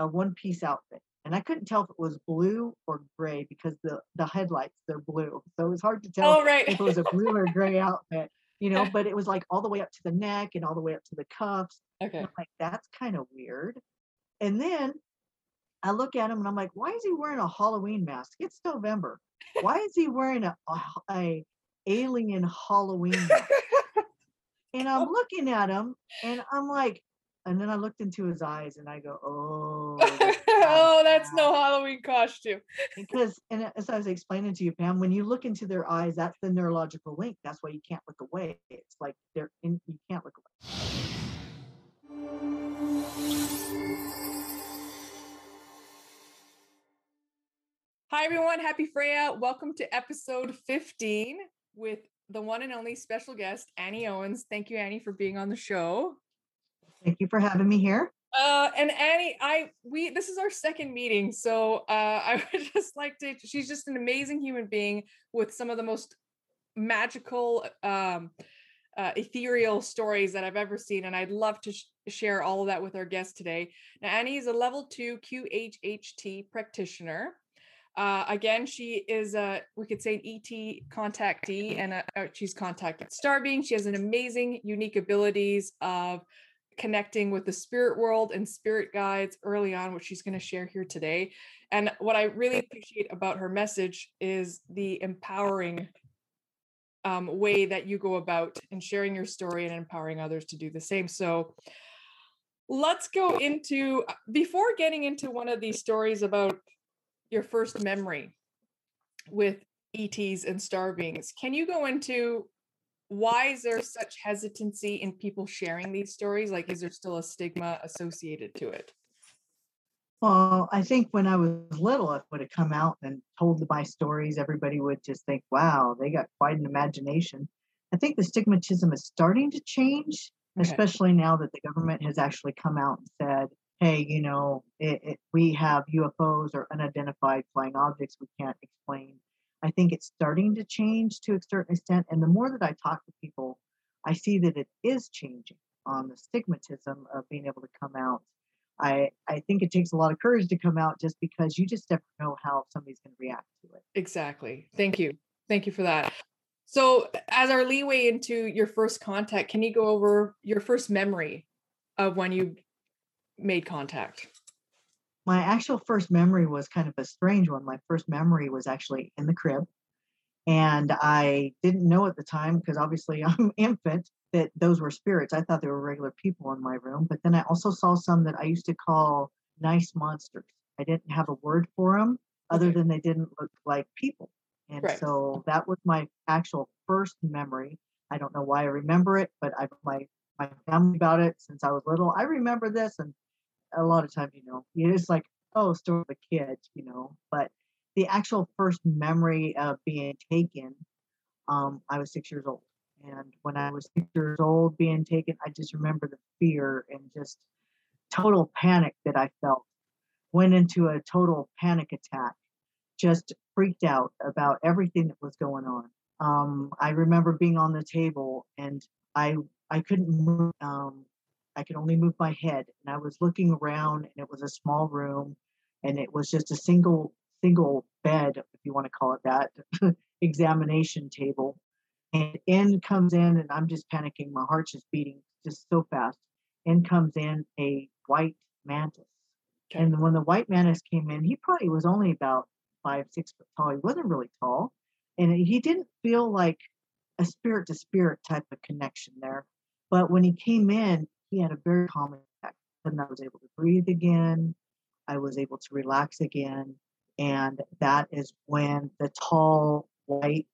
a one piece outfit. And I couldn't tell if it was blue or gray because the, the headlights, they're blue. So it was hard to tell Oh, right. if it was a blue or gray outfit, you know, but it was like all the way up to the neck and all the way up to the cuffs. Okay. Like, that's kind of weird. And then I look at him and I'm like, why is he wearing a Halloween mask? It's November. Why is he wearing a, a, a alien Halloween mask? And I'm oh. looking at him and I'm like, and then I looked into his eyes and I go, oh, that's oh, that's no Halloween costume. because and as I was explaining to you, Pam, when you look into their eyes, that's the neurological link. That's why you can't look away. It's like they're in, you can't look away. Hi, everyone. Happy Freya. Welcome to episode 15 with the one and only special guest, Annie Owens. Thank you, Annie, for being on the show. Thank you for having me here. Uh, and Annie, I we this is our second meeting, so uh, I would just like to. She's just an amazing human being with some of the most magical, um, uh, ethereal stories that I've ever seen, and I'd love to sh- share all of that with our guest today. Now, Annie is a level two QHHT practitioner. Uh, again, she is a we could say an ET contactee, and a, uh, she's contacted Starbeing. She has an amazing, unique abilities of connecting with the spirit world and spirit guides early on, which she's going to share here today. And what I really appreciate about her message is the empowering um, way that you go about and sharing your story and empowering others to do the same. So let's go into, before getting into one of these stories about your first memory with ETs and star beings, can you go into why is there such hesitancy in people sharing these stories? Like, is there still a stigma associated to it? Well, I think when I was little, if it would have come out and told my stories, everybody would just think, wow, they got quite an imagination. I think the stigmatism is starting to change, Okay. especially now that the government has actually come out and said, hey, you know, it, it, we have UFOs or unidentified flying objects we can't explain. I think it's starting to change to a certain extent. And the more that I talk to people, I see that it is changing on the stigmatism of being able to come out. I, I think it takes a lot of courage to come out just because you just never know how somebody's going to react to it. Exactly. Thank you. Thank you for that. So, as our leeway into your first contact, can you go over your first memory of when you made contact? My actual first memory was kind of a strange one. My first memory was actually in the crib. And I didn't know at the time, because obviously I'm infant, that those were spirits. I thought they were regular people in my room. But then I also saw some that I used to call nice monsters. I didn't have a word for them other than they didn't look like people. And Right. so that was my actual first memory. I don't know why I remember it, but I've my my family about it since I was little. I remember this, and a lot of times, you know, just like, oh, story of a kid, you know. But the actual first memory of being taken, um, I was six years old. And when I was six years old being taken, I just remember the fear and just total panic that I felt. Went into a total panic attack, just freaked out about everything that was going on. Um, I remember being on the table and I I couldn't move. Um, I could only move my head, and I was looking around, and it was a small room, and it was just a single single bed, if you want to call it that, examination table. And in comes in, and I'm just panicking. My heart's just beating just so fast. In comes in a white mantis. Okay. And when the white mantis came in, he probably was only about five, six foot tall. He wasn't really tall. And he didn't feel like a spirit to spirit type of connection there. But when he came in, he had a very calming effect. And I was able to breathe again. I was able to relax again. And that is when the tall, white,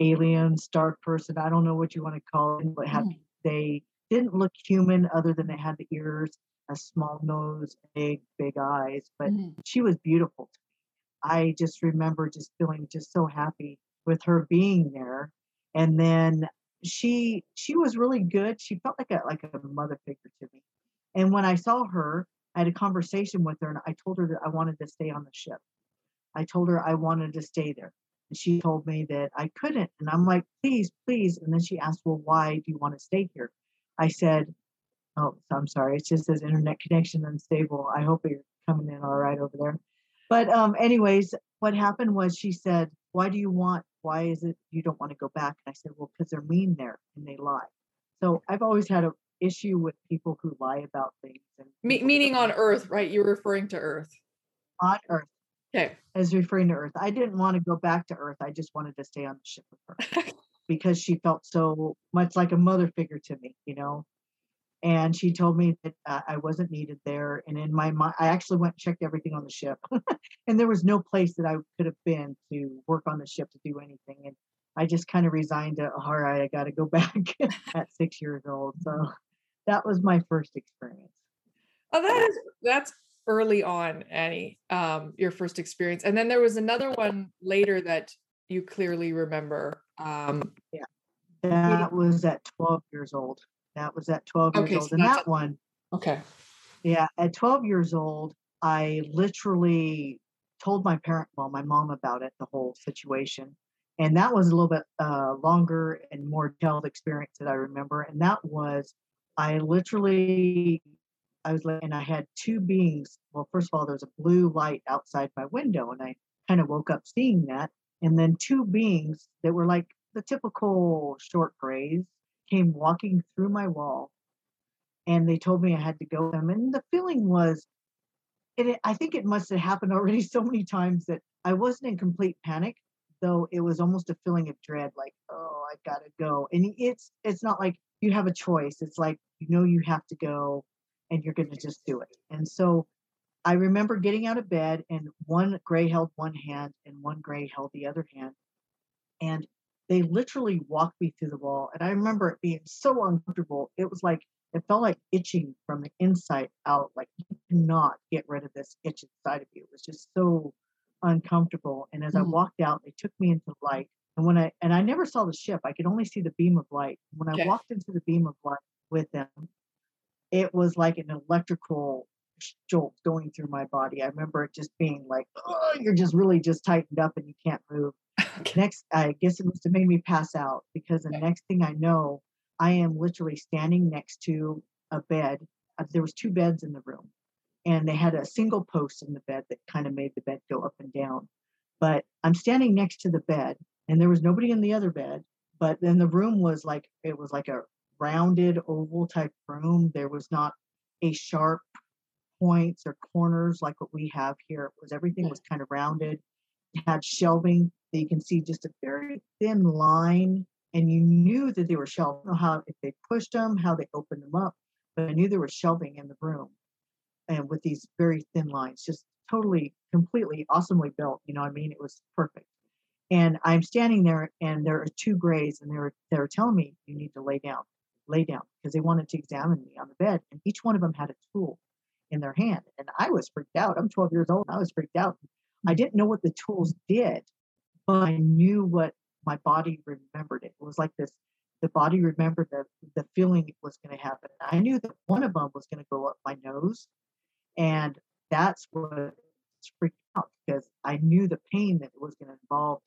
alien, star person, I don't know what you want to call it, but had, Mm. they didn't look human other than they had the ears, a small nose, big, big eyes. But Mhm. she was beautiful to me. I just remember just feeling just so happy with her being there. And then she she was really good. She felt like a like a mother figure to me. And when I saw her, I had a conversation with her and I told her that I wanted to stay on the ship. I told her I wanted to stay there. And she told me that I couldn't. And I'm like, please, please. And then she asked, well, why do you want to stay here? I said, Oh, I'm sorry. It just says internet connection unstable. I hope you're coming in all right over there. But um, anyways, what happened was she said, "Why do you want? Why is it you don't want to go back?" And I said, "Well, because they're mean there and they lie." So I've always had an issue with people who lie about things. And Me- meaning on Earth, right? You're referring to Earth. On Earth. Okay. As referring to Earth. I didn't want to go back to Earth. I just wanted to stay on the ship with her because she felt so much like a mother figure to me, you know. And she told me that uh, I wasn't needed there. And in my mind, I actually went and checked everything on the ship, and there was no place that I could have been to work on the ship to do anything. And I just kind of resigned to, all right, I got to go back at six years old. So that was my first experience. Oh, that is that's early on, Annie. Um, your first experience, and then there was another one later that you clearly remember. Um, yeah, that was at twelve years old. That was at twelve years Okay, old, so and that one, okay. yeah, at twelve years old, I literally told my parent, well, my mom about it, the whole situation. And that was a little bit uh, longer and more detailed experience that I remember. And that was, I literally, I was like, and I had two beings. Well, first of all, there's a blue light outside my window, and I kind of woke up seeing that. And then two beings that were like the typical short grays came walking through my wall, and they told me I had to go them. And the feeling was, it, I think it must have happened already so many times that I wasn't in complete panic, though it was almost a feeling of dread, like, oh, I gotta go. And it's it's not like you have a choice. It's like you know you have to go and you're gonna just do it. And so I remember getting out of bed and one gray held one hand and one gray held the other hand. And they literally walked me through the wall. And I remember it being so uncomfortable. It was like it felt like itching from the inside out. Like you cannot get rid of this itch inside of you. It was just so uncomfortable. And as I Mhm. walked out, they took me into the light. And when I and I never saw the ship, I could only see the beam of light. When I walked into the beam of light with them, it was like an electrical jolt going through my body. I remember it just being like, oh, you're just really just tightened up and you can't move. Okay. Next, I guess it must have made me pass out because the Okay. next thing I know, I am literally standing next to a bed. Uh, There was two beds in the room, and they had a single post in the bed that kind of made the bed go up and down. But I'm standing next to the bed, and there was nobody in the other bed. But then the room was like it was like a rounded oval type room. There was not a sharp points or corners like what we have here. It was everything was kind of rounded. It had shelving that you can see just a very thin line, and you knew that they were shelved. I don't know how if they pushed them, how they opened them up, but I knew there was shelving in the room, and with these very thin lines, just totally, completely, awesomely built. You know, what I mean, it was perfect. And I'm standing there, and there are two grays, and they're they were telling me you need to lay down, lay down, because they wanted to examine me on the bed, and each one of them had a tool in their hand. And I was freaked out. I'm 12 years old. I was freaked out. I mm. didn't know what the tools did, but I knew what my body remembered. It was like this the body remembered the, the feeling it was going to happen. I knew that one of them was going to go up my nose. And that's what freaked out because I knew the pain that it was going to involve.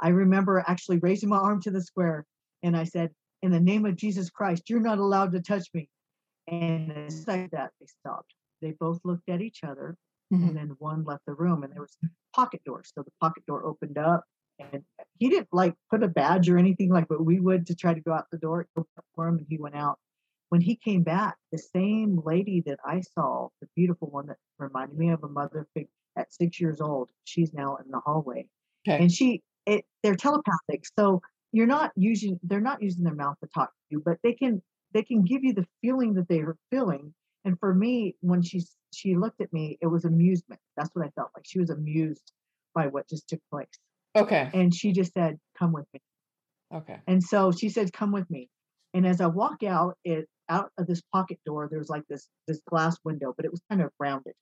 I remember actually raising my arm to the square and I said, In the name of Jesus Christ, you're not allowed to touch me. And as I like that, they stopped. They both looked at each other Mhm. and then one left the room and there was pocket doors. So the pocket door opened up and he didn't like put a badge or anything like what we would to try to go out the door It opened up for him and he went out. When he came back, the same lady that I saw, the beautiful one that reminded me of a mother figure at six years old, she's now in the hallway. Okay. And she it they're telepathic. So you're not using they're not using their mouth to talk to you, but they can they can give you the feeling that they are feeling. And for me, when she she looked at me, it was amusement. That's what I felt like. She was amused by what just took place. Okay. And she just said, Come with me. Okay. And so she said, "Come with me." And as I walk out, it out of this pocket door, there's like this this glass window, but it was kind of rounded.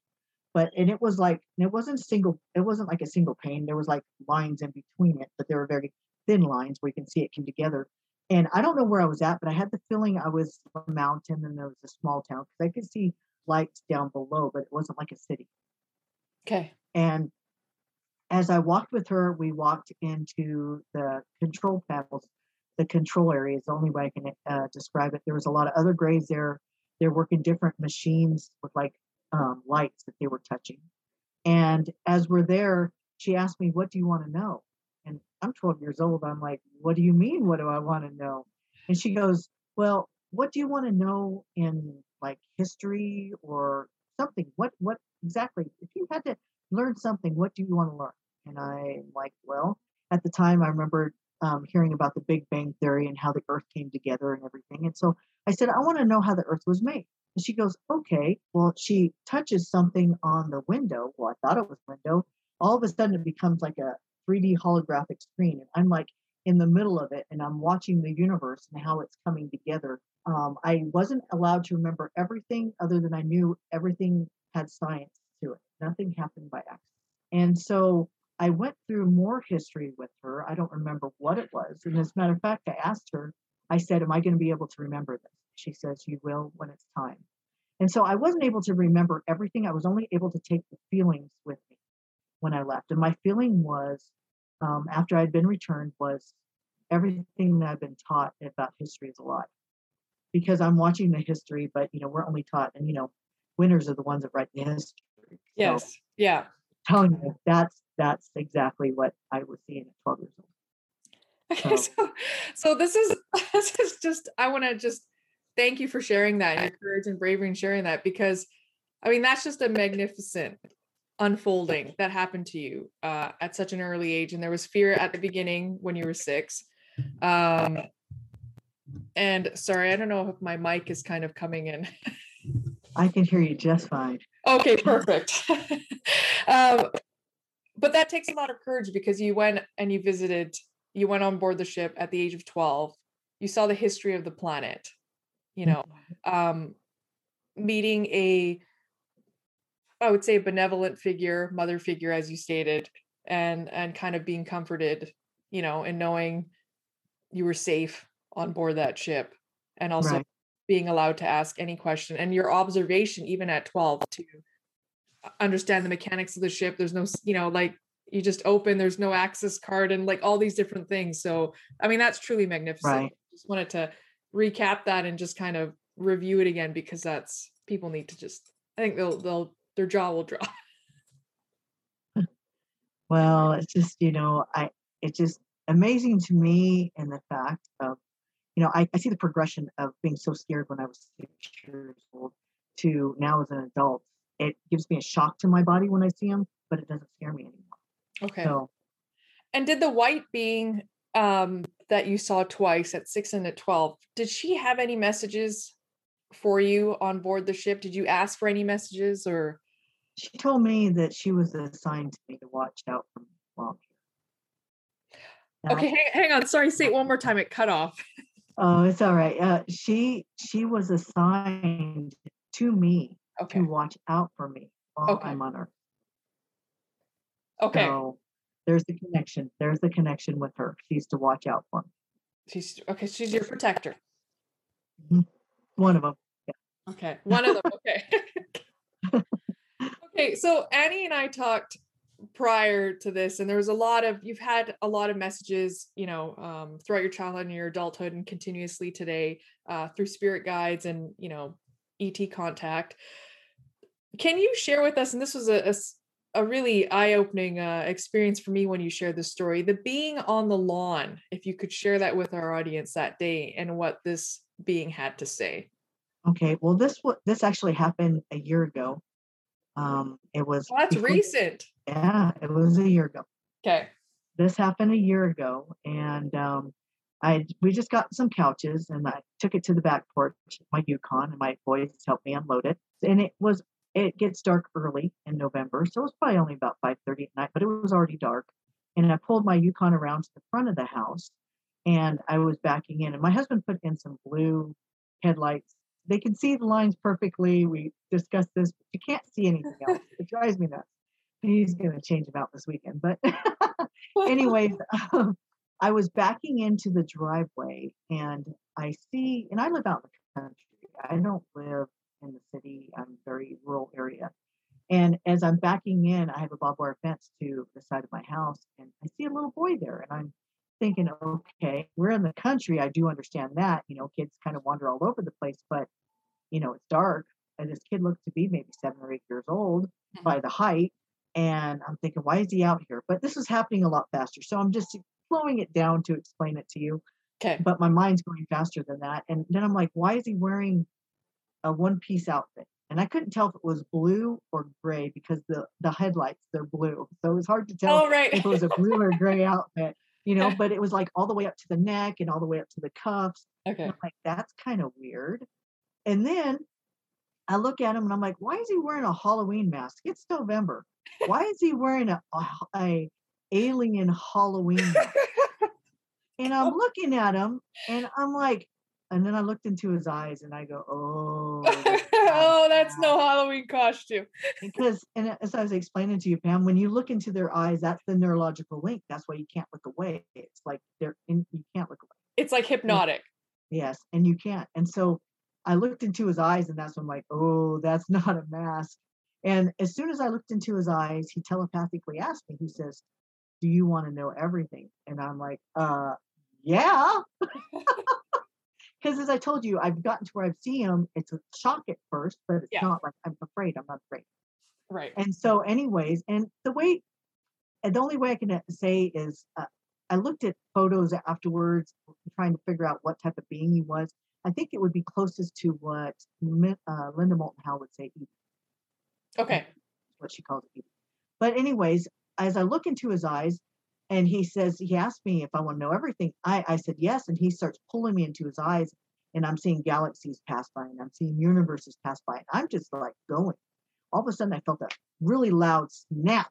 But and it was like it wasn't single. It wasn't like a single pane. There was like lines in between it, but they were very thin lines where you can see it came together. And I don't know where I was at, but I had the feeling I was a mountain and there was a small town because I could see lights down below, but it wasn't like a city. Okay. And as I walked with her, we walked into the control panels. The control area is the only way I can uh, describe it. There was a lot of other grays there, they're working different machines with like um, lights that they were touching. And as we're there, she asked me, What do you want to know? I'm 12 years old. I'm like, What do you mean? What do I want to know? And she goes, Well, what do you want to know in like history or something? What, what exactly? If you had to learn something, what do you want to learn? And I'm like, Well, at the time, I remember um, hearing about the Big Bang Theory and how the Earth came together and everything. And so I said, I want to know how the Earth was made. And she goes, okay. Well, she touches something on the window. Well, I thought it was window. All of a sudden, it becomes like a 3D holographic screen. And I'm like in the middle of it and I'm watching the universe and how it's coming together. Um, I wasn't allowed to remember everything other than I knew everything had science to it. Nothing happened by accident. And so I went through more history with her. I don't remember what it was. And as a matter of fact, I asked her, I said, Am I going to be able to remember this? She says, You will when it's time. And so I wasn't able to remember everything. I was only able to take the feelings with me when I left. And my feeling was, um, after I'd been returned, was everything that I've been taught about history is a lie. Because I'm watching the history, but you know, we're only taught, and you know, winners are the ones that write the history. Yes. So, yeah. Telling you that's that's exactly what I was seeing at 12 years old. Okay, so, so, so this is this is just I want to just thank you for sharing that your courage and bravery and sharing that because I mean that's just a magnificent unfolding that happened to you uh, at such an early age and there was fear at the beginning when you were six um, and sorry I don't know if my mic is kind of coming in. I can hear you just fine. Okay perfect. Um, but that takes a lot of courage because you went and you visited you went on board the ship at the age of 12 you saw the history of the planet you know mm-hmm. um meeting a i would say a benevolent figure mother figure as you stated and and kind of being comforted you know and knowing you were safe on board that ship and also right. being allowed to ask any question and your observation even at 12 to understand the mechanics of the ship there's no you know like you just open there's no access card and like all these different things so i mean that's truly magnificent right. just wanted to recap that and just kind of review it again because that's people need to just i think they'll they'll their jaw will drop. Well it's just you know i it's just amazing to me in the fact of you know I, I see the progression of being so scared when i was six years old to now as an adult. It gives me a shock to my body when i see them but it doesn't scare me anymore. Okay. So, and did the white being um, that you saw twice at six and at 12, did she have any messages for you on board the ship? Did you ask for any messages or? She told me that she was assigned to me to watch out for me while here. Okay, hang, hang, on. Sorry, say it one more time. It cut off. Oh, it's all right. Uh, she she was assigned to me okay. to watch out for me while okay. I'm on Earth. Okay. So there's the connection. There's the connection with her. She's to watch out for. Me. She's okay. She's your protector. Mm-hmm. One of them. Yeah. Okay. One of them. Okay. okay. So Annie and I talked prior to this, and there was a lot of you've had a lot of messages, you know, um, throughout your childhood and your adulthood, and continuously today uh, through spirit guides and you know ET contact. Can you share with us? And this was a, a a really eye-opening uh, experience for me when you shared the story the being on the lawn if you could share that with our audience that day and what this being had to say okay well this this actually happened a year ago um it was well, that's before, recent yeah it was a year ago okay this happened a year ago and um I we just got some couches and I took it to the back porch, my Yukon, and my boys helped me unload it. And it was it gets dark early in November, so it was probably only about 5:30 at night, but it was already dark. And I pulled my Yukon around to the front of the house, and I was backing in. And my husband put in some blue headlights. They can see the lines perfectly. We discussed this. But you can't see anything else. It drives me nuts. He's going to change them out this weekend. But, anyways, um, I was backing into the driveway, and I see, and I live out in the country. I don't live in the city, I'm very rural area. And as I'm backing in, I have a barbed wire fence to the side of my house, and I see a little boy there, and I'm thinking, okay, we're in the country. I do understand that, you know, kids kind of wander all over the place, but you know, it's dark. And this kid looked to be maybe seven or eight years old Mhm. by the height. And I'm thinking, why is he out here? But this is happening a lot faster. So I'm just slowing it down to explain it to you. Okay. But my mind's going faster than that. And then I'm like, why is he wearing a one piece outfit? And I couldn't tell if it was blue or gray because the, the headlights, they're blue. So it was hard to tell Oh, right. if it was a blue or gray outfit, you know, but it was like all the way up to the neck and all the way up to the cuffs. Okay. I'm like, that's kind of weird. And then I look at him and I'm like, why is he wearing a Halloween mask? It's November. Why is he wearing a, a, a alien Halloween mask? And I'm looking at him and I'm like, and then I looked into his eyes and I go, oh, oh, that's no Halloween costume. because and as I was explaining to you, Pam, when you look into their eyes, that's the neurological link. That's why you can't look away. It's like they're in, you can't look away. It's like hypnotic. Yes, and you can't. And so I looked into his eyes, and that's when I'm like, oh, that's not a mask. And as soon as I looked into his eyes, he telepathically asked me, he says, Do you want to know everything? And I'm like, uh, yeah. Because as I told you, I've gotten to where I've seen him. It's a shock at first, but it's Yeah. not like I'm afraid. I'm not afraid. Right. And so, anyways, and the way, and the only way I can uh, say is, uh, I looked at photos afterwards, trying to figure out what type of being he was. I think it would be closest to what uh, Linda Moulton Howe would say, Okay. what she calls Edie. But anyways, as I look into his eyes, and he says he asked me if I want to know everything. I I said yes, and he starts pulling me into his eyes, and I'm seeing galaxies pass by, and I'm seeing universes pass by, and I'm just like going. All of a sudden, I felt a really loud snap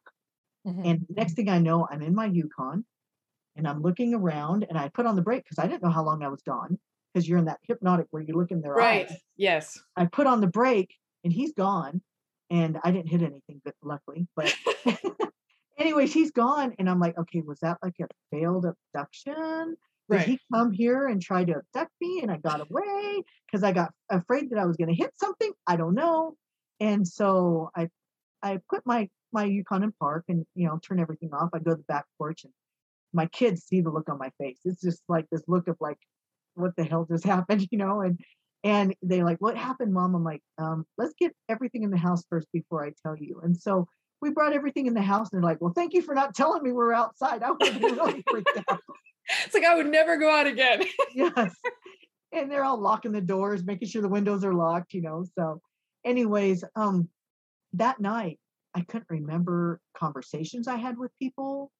Mhm. and next thing I know, I'm in my Yukon and I'm looking around and I put on the brake because I didn't know how long I was gone because you're in that hypnotic where you look in their right. eyes. Right. Yes. I put on the brake and he's gone and I didn't hit anything, but luckily. But anyways, she's gone. And I'm like, okay, was that like a failed abduction? Did Right. he come here and try to abduct me and I got away because I got afraid that I was going to hit something? I don't know. And so I I put my my Yukon in park and you know turn everything off. I go to the back porch and my kids see the look on my face. It's just like this look of like, what the hell just happened, you know? And and they're like, what happened, mom? I'm like, um, let's get everything in the house first before I tell you. And so we brought everything in the house and they're like, well, thank you for not telling me we're outside. I would have really freaked out. It's like I would never go out again. yes. And they're all locking the doors, making sure the windows are locked, you know. So, anyways, um, that night I couldn't remember conversations I had with people.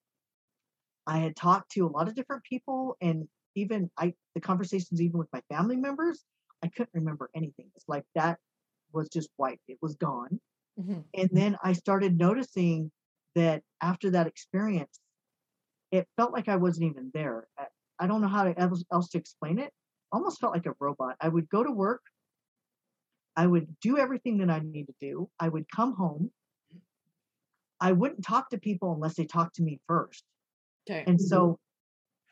I had talked to a lot of different people, and even I the conversations even with my family members, I couldn't remember anything. It's like that was just wiped. It was gone. Mhm. And then I started noticing that after that experience, it felt like I wasn't even there. I, don't know how to, else, else to explain it. Almost felt like a robot. I would go to work. I would do everything that I need to do. I would come home. I wouldn't talk to people unless they talked to me first. Okay. And so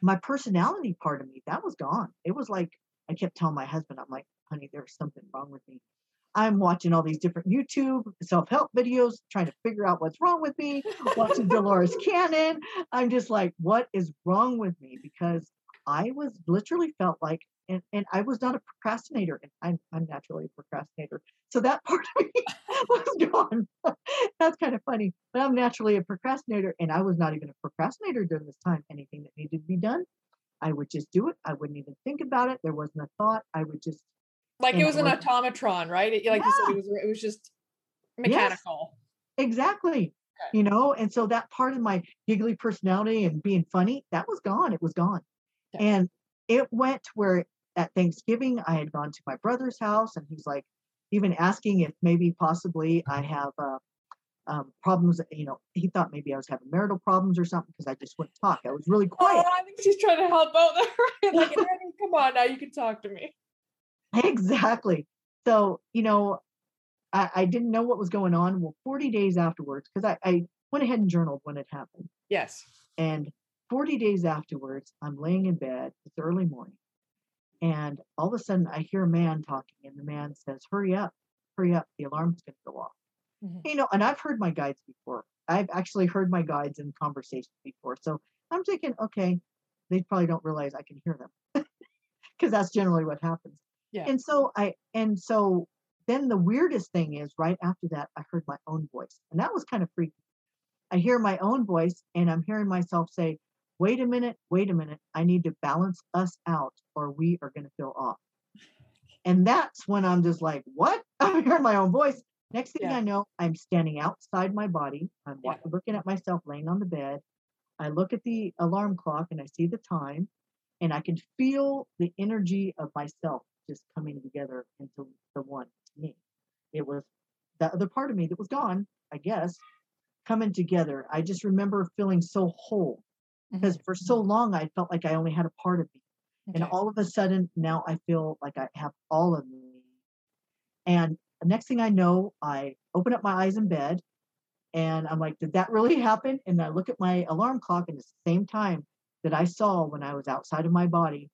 my personality part of me, that was gone. It was like I kept telling my husband, I'm like, honey, there's something wrong with me. I'm watching all these different YouTube self-help videos, trying to figure out what's wrong with me, watching Dolores Cannon. I'm just like, what is wrong with me? Because I was literally felt like, and, and I was not a procrastinator, and I'm, I'm naturally a procrastinator. So that part of me was gone. That's kind of funny. But I'm naturally a procrastinator, and I was not even a procrastinator during this time. Anything that needed to be done, I would just do it. I wouldn't even think about it. There wasn't a thought. I would just Like it was an automatron, right? It- like you said, it was it was just mechanical. Yes, Exactly. Okay. You know, and so that part of my giggly personality and being funny, that was gone. It was gone. Okay. And it went where at Thanksgiving I had gone to my brother's house and he's like even asking if maybe possibly I have uh, um, problems, you know, he thought maybe I was having marital problems or something because I just wouldn't talk. I was really Oh, quiet. I think she's trying to help out there. like, come on now, you can talk to me. Exactly. So, you know, I, I didn't know what was going on. Well, 40 days afterwards, because I, I went ahead and journaled when it happened. Yes. And 40 days afterwards, I'm laying in bed. It's early morning. And all of a sudden, I hear a man talking, and the man says, Hurry up, hurry up. The alarm's going to go off. Mhm. You know, and I've heard my guides before. I've actually heard my guides in conversations before. So I'm thinking, okay, they probably don't realize I can hear them because that's generally what happens. Yeah. And so I, and so then the weirdest thing is right after that, I heard my own voice. And that was kind of freaky. I hear my own voice and I'm hearing myself say, wait a minute, wait a minute. I need to balance us out or we are going to feel off. And that's when I'm just like, what? I'm hearing my own voice. Next thing Yeah. I know, I'm standing outside my body. I'm Yeah. looking at myself laying on the bed. I look at the alarm clock and I see the time, and I can feel the energy of myself just coming together into the one to me. It was the other part of me that was gone, I guess, coming together. I just remember feeling so whole mm-hmm. because for so long I felt like I only had a part of me. And all of a sudden now I feel like I have all of me. And the next thing I know, I open up my eyes in bed and I'm like, did that really happen? And I look at my alarm clock and it's the same time that I saw when I was outside of my body.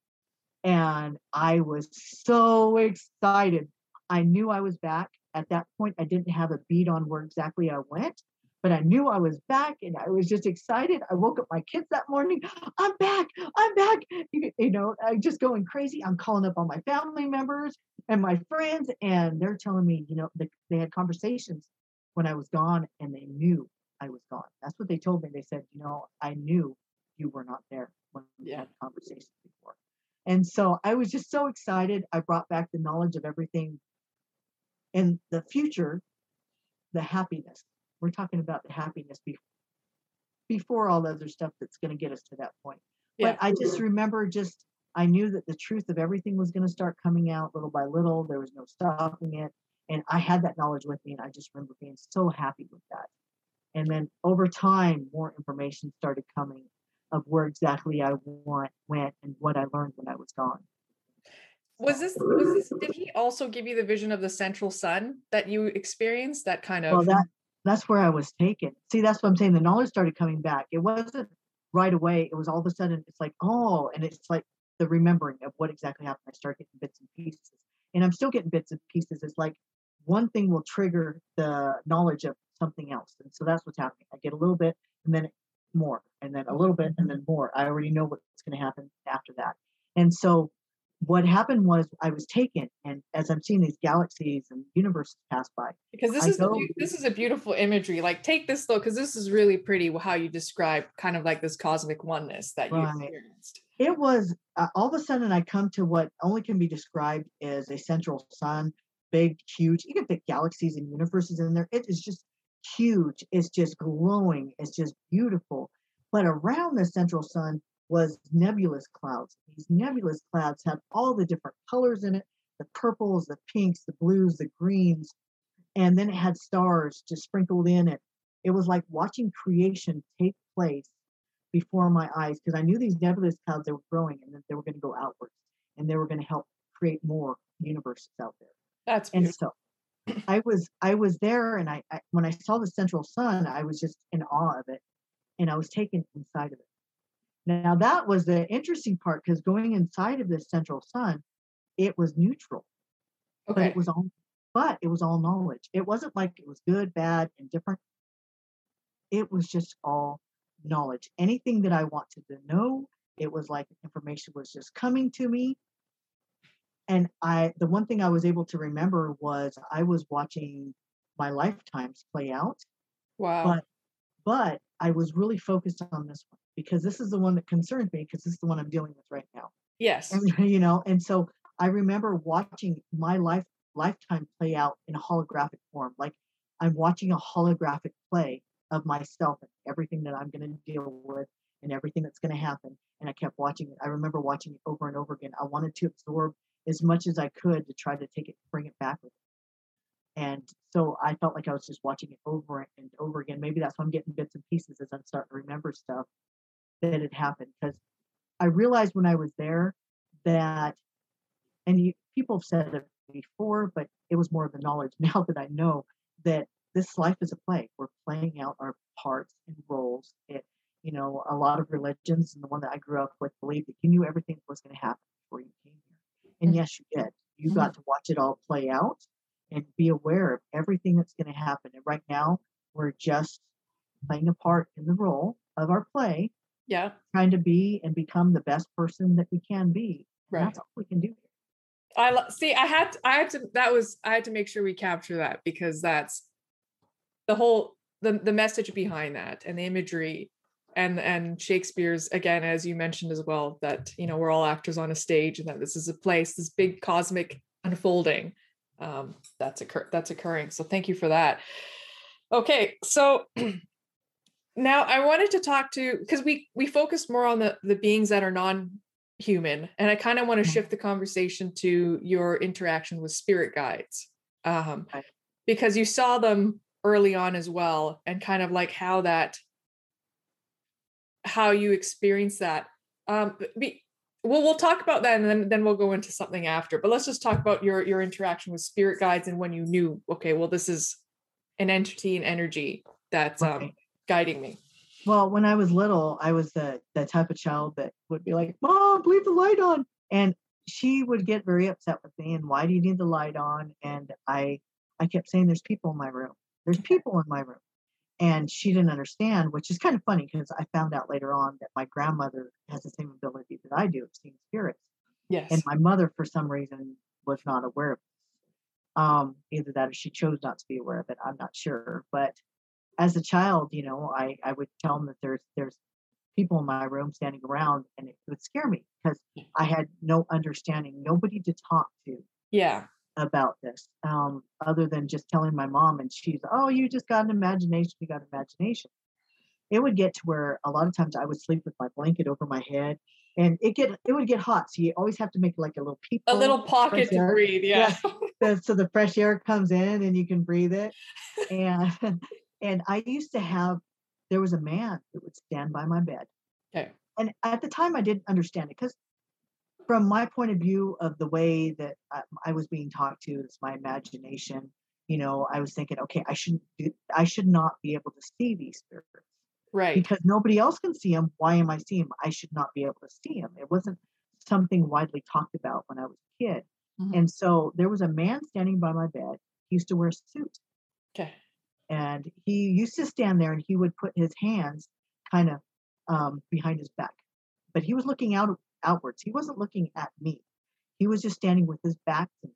And I was so excited. I knew I was back. At that point, I didn't have a beat on where exactly I went, but I knew I was back and I was just excited. I woke up my kids that morning. I'm back. I'm back. You, know, I'm just going crazy. I'm calling up all my family members and my friends, and they're telling me, you know, they, they had conversations when I was gone and they knew I was gone. That's what they told me. They said, you know, I knew you were not there when we Yeah. had conversations before. And so I was just so excited. I brought back the knowledge of everything in the future, the happiness. We're talking about the happiness before before all the other stuff that's going to get us to that point. Yeah. But I just remember just I knew that the truth of everything was going to start coming out little by little. There was no stopping it. And I had that knowledge with me. And I just remember being so happy with that. And then over time, more information started coming of where exactly I want, went and what I learned when I was gone. was this was this did he also give you the vision of the central sun that you experienced that kind of Well, that that's where I was taken. See, that's what I'm saying. The knowledge started coming back. It wasn't right away. It was all of a sudden. It's like, oh, and it's like the remembering of what exactly happened. I start getting bits and pieces, and I'm still getting bits and pieces. It's like one thing will trigger the knowledge of something else, and so that's what's happening. I get a little bit, and then more, and then a little bit, and then more. I already know what's going to happen after that, and so what happened was I was taken, and as I'm seeing these galaxies and universes pass by, because this I is go- this is a beautiful imagery like take this though because this is really pretty how you describe kind of like this cosmic oneness that you Right. experienced it was uh, all of a sudden I come to what only can be described as a central sun, big, huge. You can fit galaxies and universes in there. It is just huge. It's just glowing. It's just beautiful. But around the central sun was nebulous clouds. These nebulous clouds had all the different colors in it the purples, the pinks, the blues, the greens. And then it had stars just sprinkled in it. It was like watching creation take place before my eyes because I knew these nebulous clouds they were growing and that they were going to go outwards and they were going to help create more universes out there. that's And beautiful so I was I was there and I, I when I saw the central sun, I was just in awe of it and I was taken inside of it. Now that was the interesting part because going inside of this central sun, it was neutral, but it was all but it was all knowledge. It wasn't like it was good, bad, and different. It was just all knowledge. Anything that I wanted to know, it was like information was just coming to me. And I the one thing I was able to remember was I was watching my lifetimes play out, wow. but but I was really focused on this one because this is the one that concerns me because this is the one I'm dealing with right now. Yes. And you know and so i remember watching my life lifetime play out in a holographic form like i'm watching a holographic play of myself and everything that i'm going to deal with and everything that's going to happen and i kept watching it. I remember watching it over and over again. I wanted to absorb as much as i could to try to take it bring it back with me. and so i felt like i was just watching it over and over again maybe that's why i'm getting bits and pieces as i'm starting to remember stuff that had happened because I realized when I was there that, and you, people have said it before, but it was more of the knowledge now that I know that this life is a play. We're playing out our parts and roles. It, you know, a lot of religions and the one that I grew up with believed that you knew everything was going to happen before you came. And Mhm. yes, you did. You got to watch it all play out and be aware of everything that's going to happen. And right now, we're just playing a part in the role of our play yeah trying to be and become the best person that we can be. Right That's all we can do. I lo- see. I had to, I had to. That was I had to make sure we capture that because that's the whole the the message behind that and the imagery and and Shakespeare's again as you mentioned as well that you know we're all actors on a stage and that this is a place this big cosmic unfolding um, that's occur that's occurring. So thank you for that. Okay, so now I wanted to talk to because we we focused more on the the beings that are non human and i kind of want to Mm. shift the conversation to your interaction with spirit guides um, because you saw them early on as well and kind of like how that how you experience that um be, well we'll talk about that and then then we'll go into something after but let's just talk about your your interaction with spirit guides and when you knew okay well this is an entity and energy that's um guiding me Well, when I was little, I was the the type of child that would be like, "Mom, leave the light on," and she would get very upset with me. And why do you need the light on? And I I kept saying, "There's people in my room. There's people in my room," and she didn't understand, which is kind of funny because I found out later on that my grandmother has the same ability that I do of seeing spirits, yes and my mother, for some reason, was not aware of it. Um, either that or she chose not to be aware of it. I'm not sure, but as a child, you know, I, I would tell them that there's there's people in my room standing around, and it would scare me because I had no understanding, nobody to talk to yeah about this, um, other than just telling my mom, and she's, oh, you just got an imagination, you got imagination. It would get to where a lot of times I would sleep with my blanket over my head, and it get it would get hot, so you always have to make like a little peep. a little pocket to air. breathe yeah the- so the fresh air comes in and you can breathe it. And and I used to have there was a man that would stand by my bed. Okay. And at the time I didn't understand it because from my point of view of the way that I, I was being talked to, it's my imagination. You know, I was thinking, okay, I shouldn't do, I should not be able to see these spirits right because nobody else can see them. Why am I seeing them? I should not be able to see them. It wasn't something widely talked about when I was a kid. Mhm. And so there was a man standing by my bed. He used to wear a suit okay and he used to stand there and he would put his hands kind of um, behind his back. But he was looking out outwards. He wasn't looking at me. He was just standing with his back to me.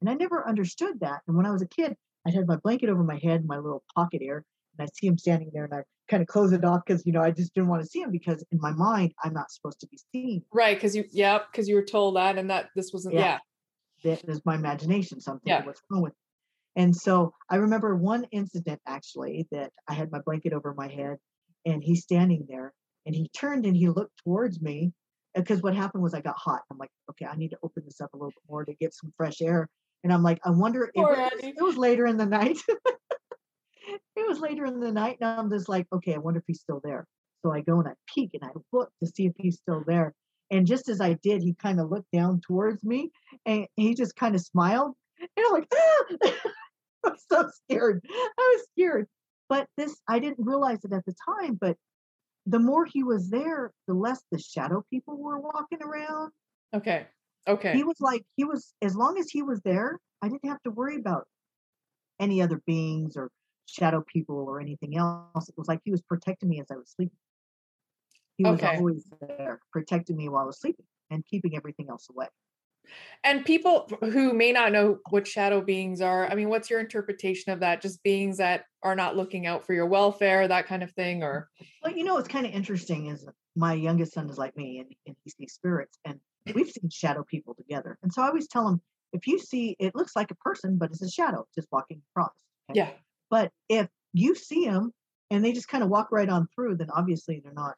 And I never understood that. And when I was a kid, I'd have my blanket over my head, my little pocket air, and I'd see him standing there and I kind of close it off because you know I just didn't want to see him because in my mind I'm not supposed to be seen. Right, because you, yeah, because you were told that, and that this wasn't, Yeah. yeah, that is my imagination. Something Yeah. what's wrong with me? And so I remember one incident actually that I had my blanket over my head and he's standing there and he turned and he looked towards me because what happened was I got hot. I'm like, okay, I need to open this up a little bit more to get some fresh air. And I'm like, I wonder if it was, it was later in the night. it was later in the night. And I'm just like, okay, I wonder if he's still there. So I go and I peek and I look to see if he's still there. And just as I did, he kind of looked down towards me and he just kind of smiled. And I'm like, ah! I'm so scared. I was scared. But this, I didn't realize it at the time. But the more he was there, the less the shadow people were walking around. okay, okay, He was like, he was, as long as he was there, I didn't have to worry about any other beings or shadow people or anything else. It was like he was protecting me as I was sleeping. He was always there, protecting me while I was sleeping and keeping everything else away. And people who may not know what shadow beings are, I mean, what's your interpretation of that? Just beings that are not looking out for your welfare, that kind of thing, mm, or Well, you know, what's kind of interesting is my youngest son is like me and, and he sees spirits and we've seen shadow people together. And so I always tell him, if you see, it looks like a person, but it's a shadow just walking across. okay? yeah, But if you see them and they just kind of walk right on through, then obviously they're not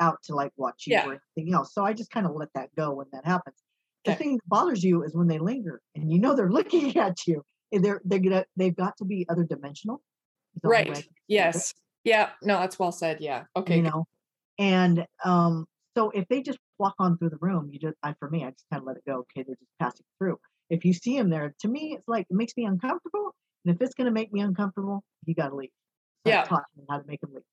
out to like watch you Yeah. or anything else. So I just kind of let that go when that happens. The Okay. thing that bothers you is when they linger and you know they're looking at you. and They're they're gonna they've got to be other dimensional. is the only way I right, yes, yeah, no, that's well said. Yeah, okay, you know? And um so if they just walk on through the room you just i for me i just kind of let it go. Okay. They're just passing through. If you see them there to me it's like it makes me uncomfortable. And if it's going to make me uncomfortable you got to leave. So Yeah. taught how to make them leave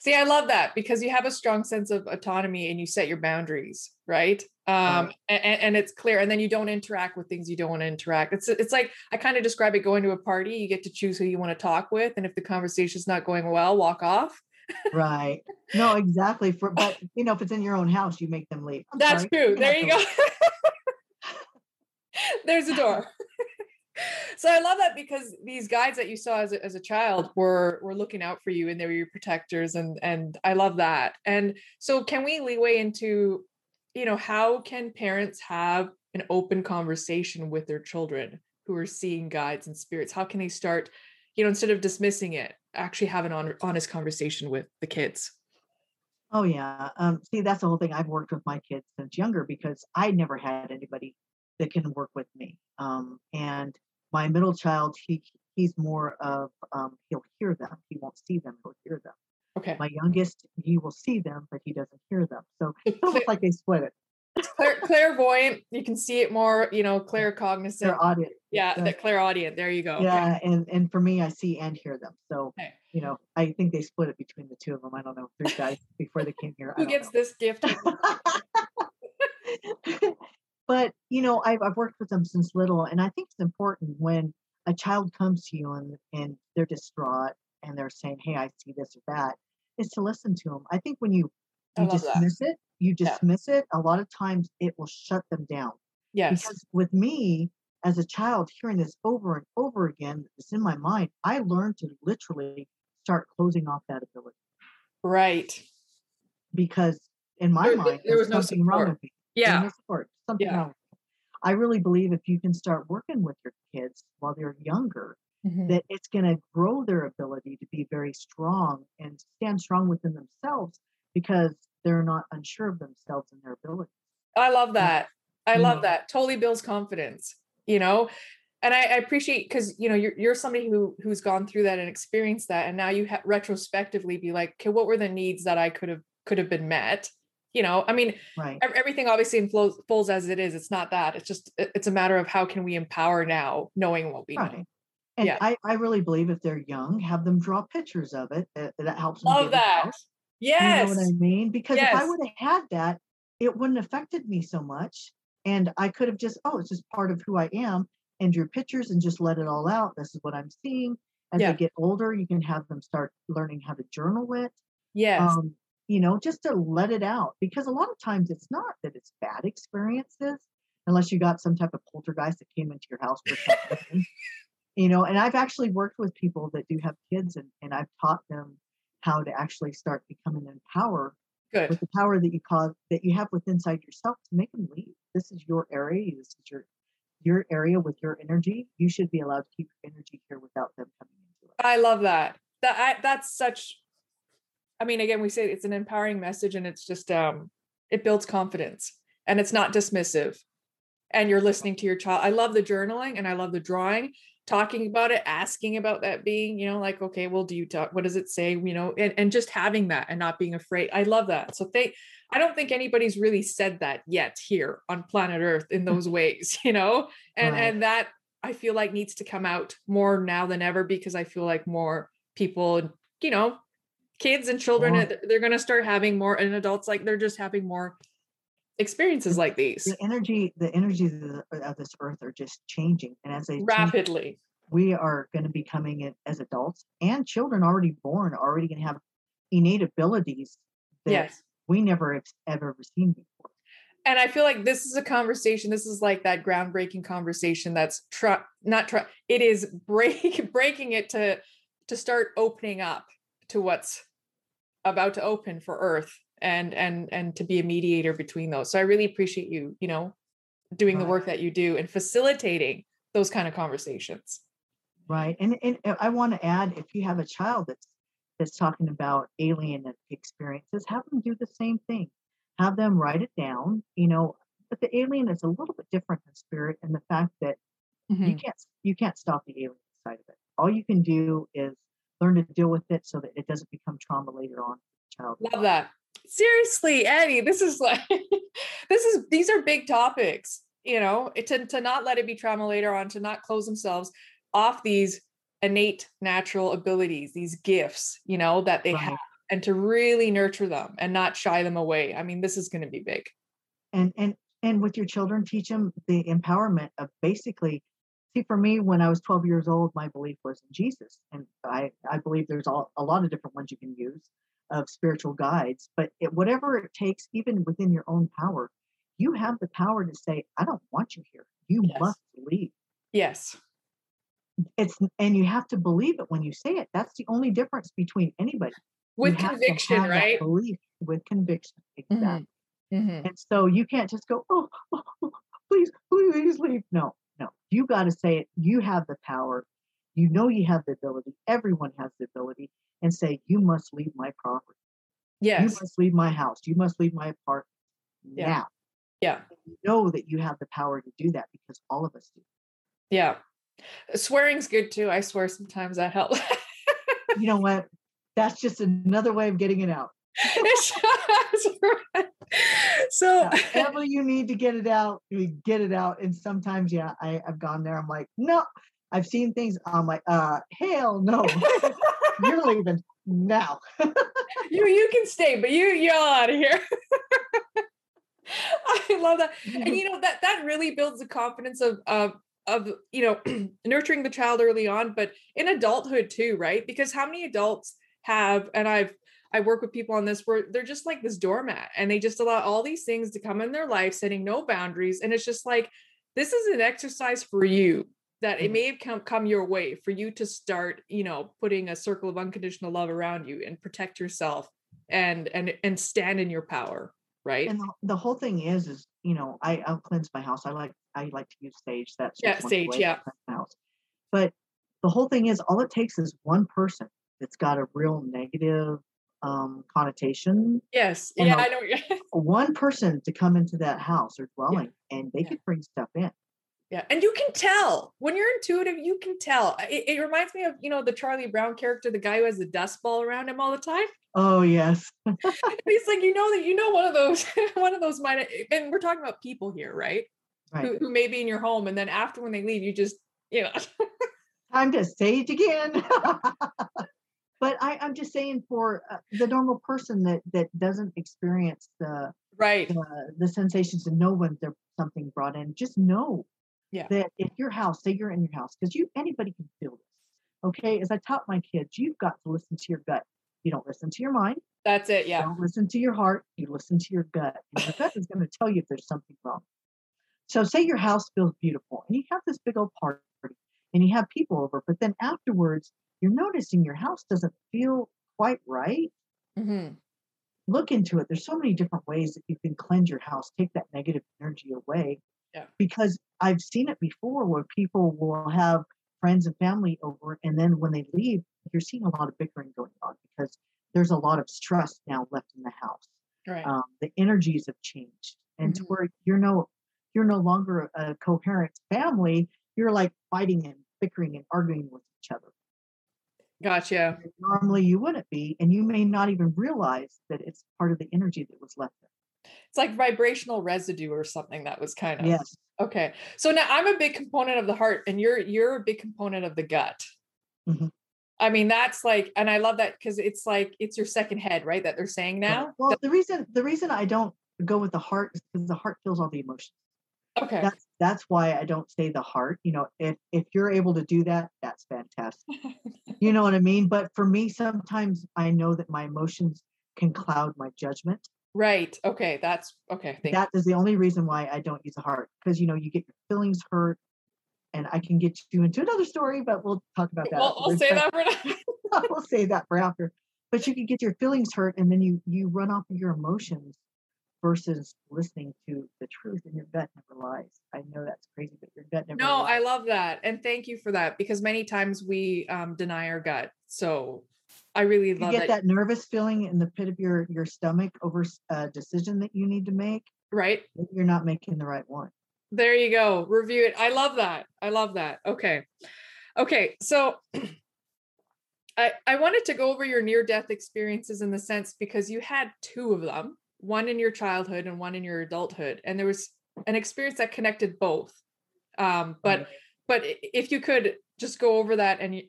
See, I love that because you have a strong sense of autonomy and you set your boundaries, right? Um, Right. and, and it's clear, and then you don't interact with things you don't want to interact. It's it's like I kind of describe it going to a party. You get to choose who you want to talk with, and if the conversation's not going well, walk off. right no exactly for but you know if it's in your own house you make them leave I'm That's sorry, true. There you go. There's a door. So I love that because these guides that you saw as a, as a child were were looking out for you and they were your protectors and and I love that. And so can we leeway into you know how can parents have an open conversation with their children who are seeing guides and spirits? How can they start you know instead of dismissing it actually have an honest conversation with the kids? Oh yeah. Um, see, that's the whole thing. I've worked with my kids since younger because I never had anybody that can work with me. Um, and my middle child, he he's more of um, he'll hear them. He won't see them. He'll hear them. Okay. My youngest, he will see them, but he doesn't hear them. So it's almost like they split it. Clair- clairvoyant, you can see it more. You know, claircognizant. Clairaudience. Yeah, the clairaudient. There you go. Yeah, Okay. and and for me, I see and hear them. So Okay. you know, I think they split it between the two of them. I don't know, three guys before they came here. Who gets know. this gift? but you know I've, I've worked with them since little and i think it's important when a child comes to you and, and they're distraught and they're saying hey i see this or that is to listen to them i think when you you love that. dismiss it you Yeah. dismiss it a lot of times it will shut them down Yes. because with me as a child hearing this over and over again it's in my mind i learned to literally start closing off that ability Right. because in my There- mind there was no something wrong with me Yeah. no support, something Yeah. wrong. I really believe if you can start working with your kids while they're younger, Mhm. that it's going to grow their ability to be very strong and stand strong within themselves because they're not unsure of themselves and their ability. I love that. I love that. Totally builds confidence, you know? And I, I appreciate because you know you're you're somebody who who's gone through that and experienced that, and now you ha- retrospectively be like, okay, what were the needs that I could have could have been met? You know, I mean, Right. everything obviously flows falls as it is. It's not that. It's just it's a matter of how can we empower now, knowing what we know. And Yeah. I, I really believe if they're young, have them draw pictures of it. That, that helps them. Love that. Yes. You know what I mean? Because if I would have had that, it wouldn't affected me so much. And I could have just, oh, it's just part of who I am and drew pictures and just let it all out. This is what I'm seeing. As Yeah. they get older, you can have them start learning how to journal it. yes. Um, you know, just to let it out. Because a lot of times it's not that it's bad experiences, unless you got some type of poltergeist that came into your house for some reason. You know, and I've actually worked with people that do have kids and, and I've taught them how to actually start becoming empowered with the power that you cause that you have within inside yourself to make them leave. This is your area. This is your your area with your energy. You should be allowed to keep your energy here without them coming into it. I love that. That I, that's such. I mean, again, we say it's an empowering message, and it's just um, it builds confidence, and it's not dismissive. And you're listening to your child. I love the journaling, and I love the drawing, talking about it, asking about that being, you know, like, okay, well, do you talk? What does it say? You know, and and just having that and not being afraid. I love that. So thank. I don't think anybody's really said that yet here on planet Earth in those ways, you know, and and that I feel like needs to come out more now than ever because I feel like more people, you know, kids and children, More. uh, they're going to start having more, and adults like they're just having more experiences like these The energy, the energies of, the, of this earth are just changing, and as they change, rapidly. we are going to be coming in as adults and children already born, already going to have innate abilities that Yes. we never have ever seen before. and I feel like this is a conversation. This is like that groundbreaking conversation that's try not try. It is break breaking it to to start opening up to what's about to open for Earth and and and to be a mediator between those. So I really appreciate you, you know, doing the work that you do and facilitating those kind of conversations. Right. And, and I want to add if you have a child that's that's talking about alien experiences, have them do the same thing. Have them write it down, you know, but the alien is a little bit different than spirit and the fact that you Mhm. can't you can't stop the alien side of it. All you can do is learn to deal with it so that it doesn't become trauma later on child. Love that. Seriously, Eddie, this is like this is these are big topics, you know, it- to, to not let it be trauma later on, to not close themselves off these innate natural abilities, these gifts, you know, that they Right. have, and to really nurture them and not shy them away. I mean, this is going to be big. and and and with your children teach them the empowerment of basically see for me when i was 12 years old my belief was in jesus and i i believe there's all, a lot of different ones you can use of spiritual guides but it, whatever it takes even within your own power you have the power to say i don't want you here You Yes. must leave. Yes. It's and you have to believe it when you say it. That's the only difference between anybody. With to conviction, right? Belief with conviction. Exactly. Mhm. Mhm. And so you can't just go, oh, oh, oh, please, please leave. No. You got to say it. You have the power. You know you have the ability. Everyone has the ability. And say, you must leave my property. Yes. You must leave my house. You must leave my apartment Yeah. now. Yeah. You know that you have the power to do that because all of us do. Yeah. Uh, swearing's good too. I swear sometimes that helps. You know what? That's just another way of getting it out. So However you need to get it out, you get it out. And sometimes, yeah, I, I've gone there. I'm like, no, I've seen things. I'm like, uh, hell no, you're leaving now. you you can stay, but you you're out of here. I love that. And you know that that really builds the confidence of of of you know nurturing the child early on, but in adulthood too, right? Because how many adults have and I've I work with people on this where they're just like this doormat and they just allow all these things to come in their life, setting no boundaries. And it's just like, this is an exercise for you that it Mhm. may have come, come your way for you to start, you know, putting a circle of unconditional love around you and protect yourself and and and stand in your power, right? and the, the whole thing is, is you know, I I'll cleanse my house. I like I like to use sage. That's Yeah, sage, yeah. house. But the whole thing is, all it takes is one person that's got a real negative um, connotation Yes. and Yeah, a- I know. one person to come into that house or dwelling and they Yeah. could bring stuff in. Yeah, and you can tell when you're intuitive, you can tell. It, it reminds me of you know the Charlie Brown character, the guy who has the dust ball around him all the time. Oh yes. He's like, you know that you know one of those, one of those minor. And we're talking about people here, right? Right. Who, who may be in your home, and then after when they leave, you just you know. Time to sage again. But I, I'm just saying for uh, the normal person that that doesn't experience the right. the, the sensations and know when there's something brought in, just know Yeah. that if your house, say you're in your house, because you anybody can feel this. Okay, as I taught my kids, you've got to listen to your gut. You don't listen to your mind. That's it. Yeah. Don't listen to your heart. You listen to your gut. And your gut is going to tell you if there's something wrong. So, say your house feels beautiful and you have this big old party and you have people over, but then afterwards you're noticing your house doesn't feel quite right. hmm Look into it. There's so many different ways that you can cleanse your house, take that negative energy away. Yeah. Because I've seen it before where people will have friends and family over, and then when they leave, you're seeing a lot of bickering going on because there's a lot of stress now left in the house Right. um, the energies have changed and to Mhm. where you're no you're no longer a coherent family you're like fighting and bickering and arguing with each other gotcha. And normally you wouldn't be and you may not even realize that it's part of the energy that was left there It's like vibrational residue or something that was kind of yes Okay. So now I'm a big component of the heart and you're you're a big component of the gut. Mhm. I mean, that's like, and I love that because it's like it's your second head, right? That they're saying now. well the reason the reason i don't go with the heart is because the heart feels all the emotions okay. that's that's why i don't say the heart you know if if you're able to do that that's fantastic you know what i mean but for me sometimes i know that my emotions can cloud my judgment right. Okay. That's okay. Thank that is the only reason why I don't use a heart because you know you get your feelings hurt, and I can get you into another story, but we'll talk about that. We'll, we'll say that for now. we'll save that for after. But you can get your feelings hurt, and then you you run off of your emotions versus listening to the truth, and your gut never lies. I know that's crazy, but your gut never. No, I love that. And thank you for that because many times we um, deny our gut. So I really You love get that. that nervous feeling in the pit of your your stomach over a decision that you need to make. Right. You're not making the right one. There you go. Review it. I love that. I love that. Okay. Okay. So I I wanted to go over your near death experiences in the sense because you had two of them, one in your childhood and one in your adulthood and there was an experience that connected both. Um but but if you could just go over that and you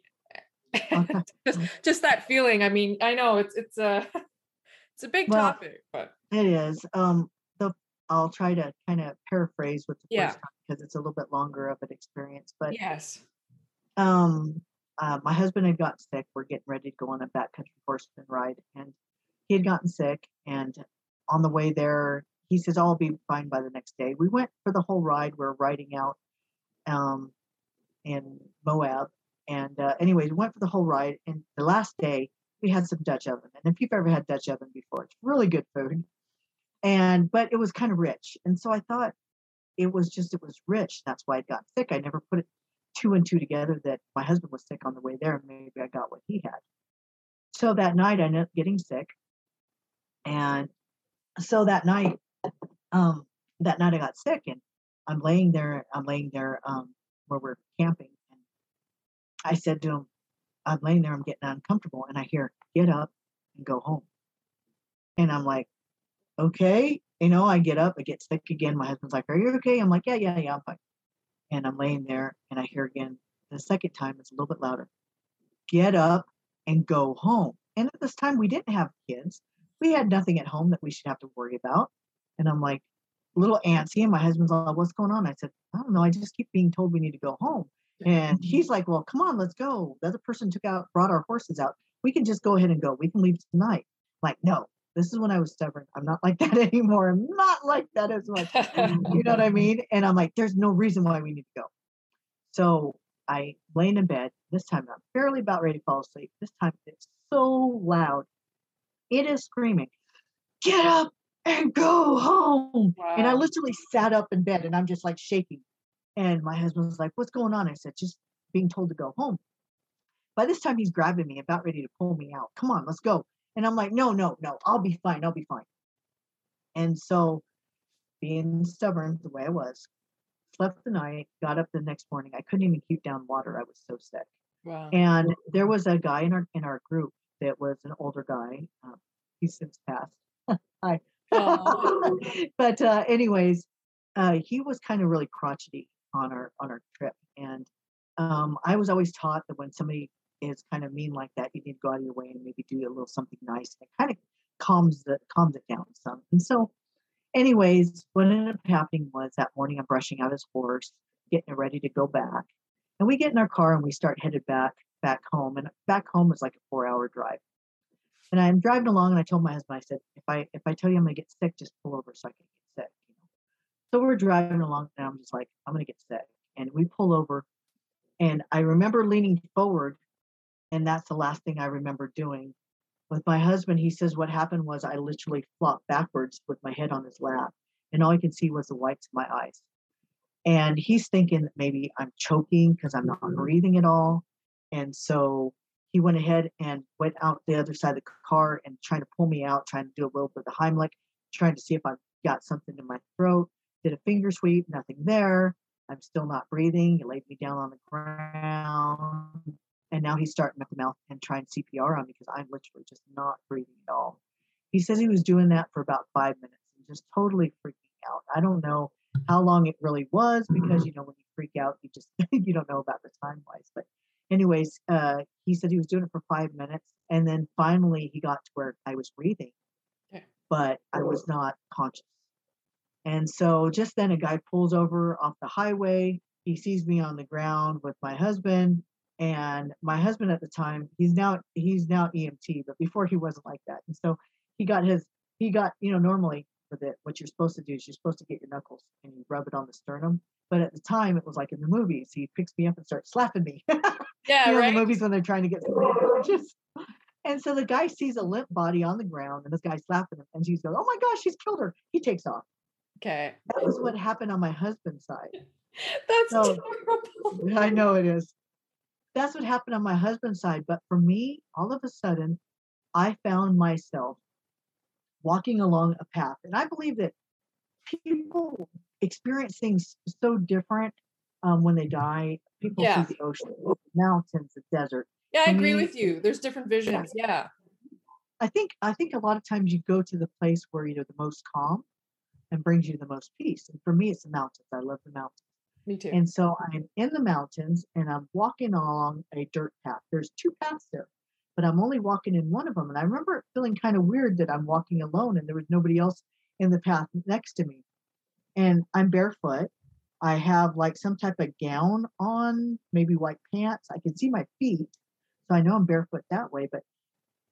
Okay. just just that feeling. I mean, I know it's it's a it's a big Well, topic, but It is. Um, the I'll try to kind of paraphrase with the Yeah. first time because it's a little bit longer of an experience. But yes. um, uh, my husband had gotten sick. We're getting ready to go on a backcountry horseman ride, and he had gotten sick. And on the way there, he says, "I'll be fine by the next day." We went for the whole ride. We're riding out, um, in Moab. And uh, anyways, we went for the whole ride. And the last day, we had some Dutch oven. And if you've ever had Dutch oven before, it's really good food. And but it was kind of rich. And so I thought it was just it was rich. That's why I got sick. I never put it two and two together that my husband was sick on the way there, and maybe I got what he had. So that night I ended up getting sick. And so that night, um, that night I got sick and I'm laying there, I'm laying there um where we're camping. And I said to him, I'm laying there, I'm getting uncomfortable, and I hear, get up and go home. And I'm like, okay. You know, I get up, I get sick again. My husband's like, Are you okay? I'm like, Yeah, yeah, yeah, I'm fine. And I'm laying there and I hear again, the second time it's a little bit louder. Get up and go home. And at this time we didn't have kids. We had nothing at home that we should have to worry about. And I'm like, a little antsy. And my husband's like, What's going on? I said, I don't know. I just keep being told we need to go home. And he's like, Well, come on, let's go. The other person took out, brought our horses out. We can just go ahead and go. We can leave tonight. Like, no, this is when I was stubborn. I'm not like that anymore. I'm not like that as much. you know what I mean? And I'm like, there's no reason why we need to go. So I laying in bed. This time I'm barely about ready to fall asleep. This time it's so loud. It is screaming, get up and go home. Wow. And I literally sat up in bed and I'm just like shaking. And my husband was like, What's going on? I said, Just being told to go home. By this time, he's grabbing me, about ready to pull me out. Come on, let's go. And I'm like, no, no, no, I'll be fine. I'll be fine. And so, being stubborn the way I was, slept the night, got up the next morning. I couldn't even keep down water. I was so sick. Wow. And there was a guy in our in our group that was an older guy. Um, he's since passed. Hi. Oh. but uh, anyways, uh, he was kind of really crotchety on our on our trip, and um, I was always taught that when somebody is kind of mean like that, you need to go out of your way and maybe do a little something nice. And it kind of calms the calms it down some. And so, anyways, what ended up happening was that morning I'm brushing out his horse, getting ready to go back. And we get in our car and we start headed back back home. And back home was like a four hour drive. And I'm driving along and I told my husband, I said, if I if I tell you I'm gonna get sick, just pull over so I can get sick. You know? So we're driving along and I'm just like, I'm gonna get sick. And we pull over and I remember leaning forward and that's the last thing I remember doing. With my husband, he says what happened was I literally flopped backwards with my head on his lap, and all I could see was the whites of my eyes. And he's thinking that maybe I'm choking because I'm not mm-hmm. breathing at all. And so he went ahead and went out the other side of the car and trying to pull me out, trying to do a little bit of the Heimlich, trying to see if I've got something in my throat. Did a finger sweep, nothing there. I'm still not breathing. He laid me down on the ground. And now he's starting at the mouth and trying CPR on me because I'm literally just not breathing at all. He says he was doing that for about five minutes and just totally freaking out. I don't know how long it really was because mm-hmm. you know when you freak out, you just you don't know about the time wise. But anyways, uh, he said he was doing it for five minutes, and then finally he got to where I was breathing, but I was not conscious. And so just then a guy pulls over off the highway. He sees me on the ground with my husband and my husband at the time he's now he's now emt but before he wasn't like that and so he got his he got you know normally with it what you're supposed to do is you're supposed to get your knuckles and you rub it on the sternum but at the time it was like in the movies he picks me up and starts slapping me yeah you know, right? the movies when they're trying to get just and so the guy sees a limp body on the ground and this guy's slapping him and she's goes oh my gosh she's killed her he takes off okay that was what happened on my husband's side that's so, terrible i know it is that's what happened on my husband's side. But for me, all of a sudden, I found myself walking along a path. And I believe that people experience things so different um, when they die. People yeah. see the ocean, mountains, the desert. Yeah, I agree with you. There's different visions. Yeah. yeah. I think I think a lot of times you go to the place where you're the most calm and brings you the most peace. And for me, it's the mountains. I love the mountains. Me too. And so I'm in the mountains and I'm walking along a dirt path. There's two paths there, but I'm only walking in one of them. And I remember feeling kind of weird that I'm walking alone and there was nobody else in the path next to me. And I'm barefoot. I have like some type of gown on, maybe white pants. I can see my feet. So I know I'm barefoot that way, but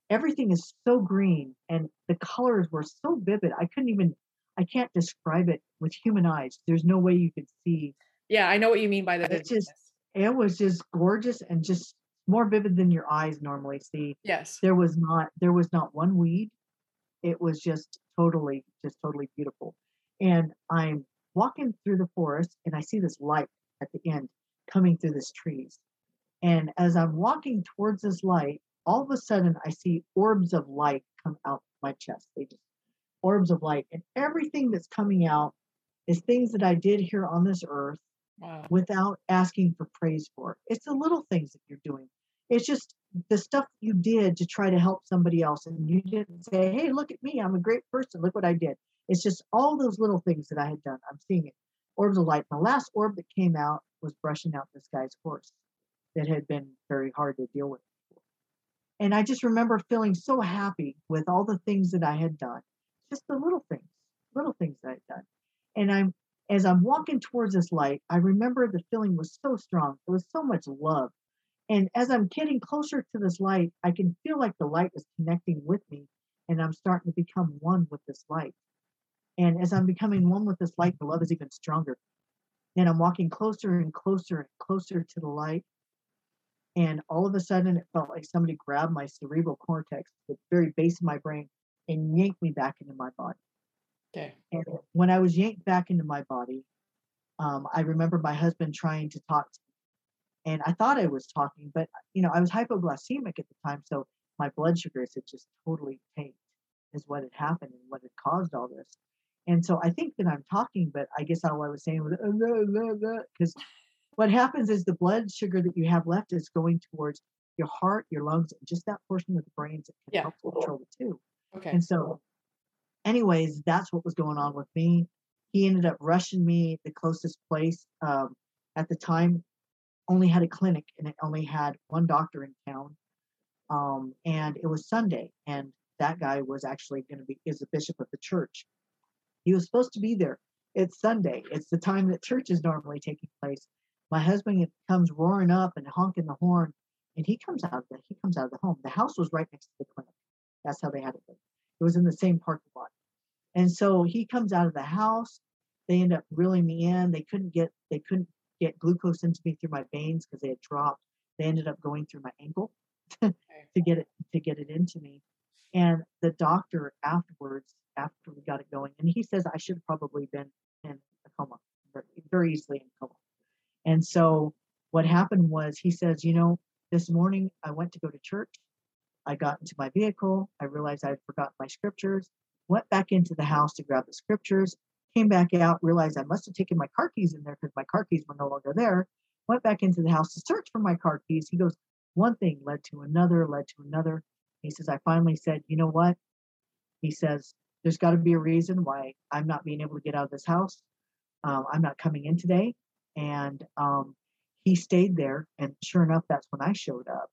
everything is so green and the colors were so vivid. I couldn't even, I can't describe it with human eyes. There's no way you could see Yeah, I know what you mean by that. It's just- It was just gorgeous and just more vivid than your eyes normally see. Yes. There was not there was not one weed. It was just totally just totally beautiful. And I'm walking through the forest and I see this light at the end coming through these trees. And as I'm walking towards this light, all of a sudden I see orbs of light come out my chest. They just orbs of light. And everything that's coming out is things that I did here on this earth Wow. without asking for praise for it. It's the little things that you're doing. It's just the stuff you did to try to help somebody else. And you didn't say, hey, look at me. I'm a great person. Look what I did. It's just all those little things that I had done. I'm seeing it. Orbs of light. The last orb that came out was brushing out this guy's horse that had been very hard to deal with. And I just remember feeling so happy with all the things that I had done. Just the little things, little things that I'd done. And I'm as I'm walking towards this light, I remember the feeling was so strong. It was so much love. And as I'm getting closer to this light, I can feel like the light is connecting with me and I'm starting to become one with this light. And as I'm becoming one with this light, the love is even stronger. And I'm walking closer and closer and closer to the light. And all of a sudden, it felt like somebody grabbed my cerebral cortex, the very base of my brain, and yanked me back into my body. Okay. And when I was yanked back into my body, um, I remember my husband trying to talk to me. And I thought I was talking, but you know, I was hypoglycemic at the time, so my blood sugars had just totally tanked, is what had happened and what had caused all this. And so I think that I'm talking, but I guess all I was saying was because what happens is the blood sugar that you have left is going towards your heart, your lungs, and just that portion of the brain that can Yeah. help control the two. Okay. And so, anyways, that's what was going on with me. He ended up rushing me the closest place. Um, at the time, only had a clinic and it only had one doctor in town. Um, and it was Sunday, and that guy was actually going to be is the bishop of the church. He was supposed to be there. It's Sunday. It's the time that church is normally taking place. My husband comes roaring up and honking the horn, and he comes out of the he comes out of the home. The house was right next to the clinic. That's how they had it. There. It was in the same parking lot. And so he comes out of the house. They end up reeling me in. They couldn't get they couldn't get glucose into me through my veins because they had dropped. They ended up going through my ankle to get it to get it into me. And the doctor afterwards, after we got it going, and he says I should have probably been in a coma, very, easily in coma. And so what happened was he says, you know, this morning I went to go to church. I got into my vehicle. I realized I had forgotten my scriptures. Went back into the house to grab the scriptures. Came back out, realized I must have taken my car keys in there because my car keys were no longer there. Went back into the house to search for my car keys. He goes, one thing led to another, led to another. He says, I finally said, you know what? He says, there's got to be a reason why I'm not being able to get out of this house. Um, I'm not coming in today. And um, he stayed there. And sure enough, that's when I showed up.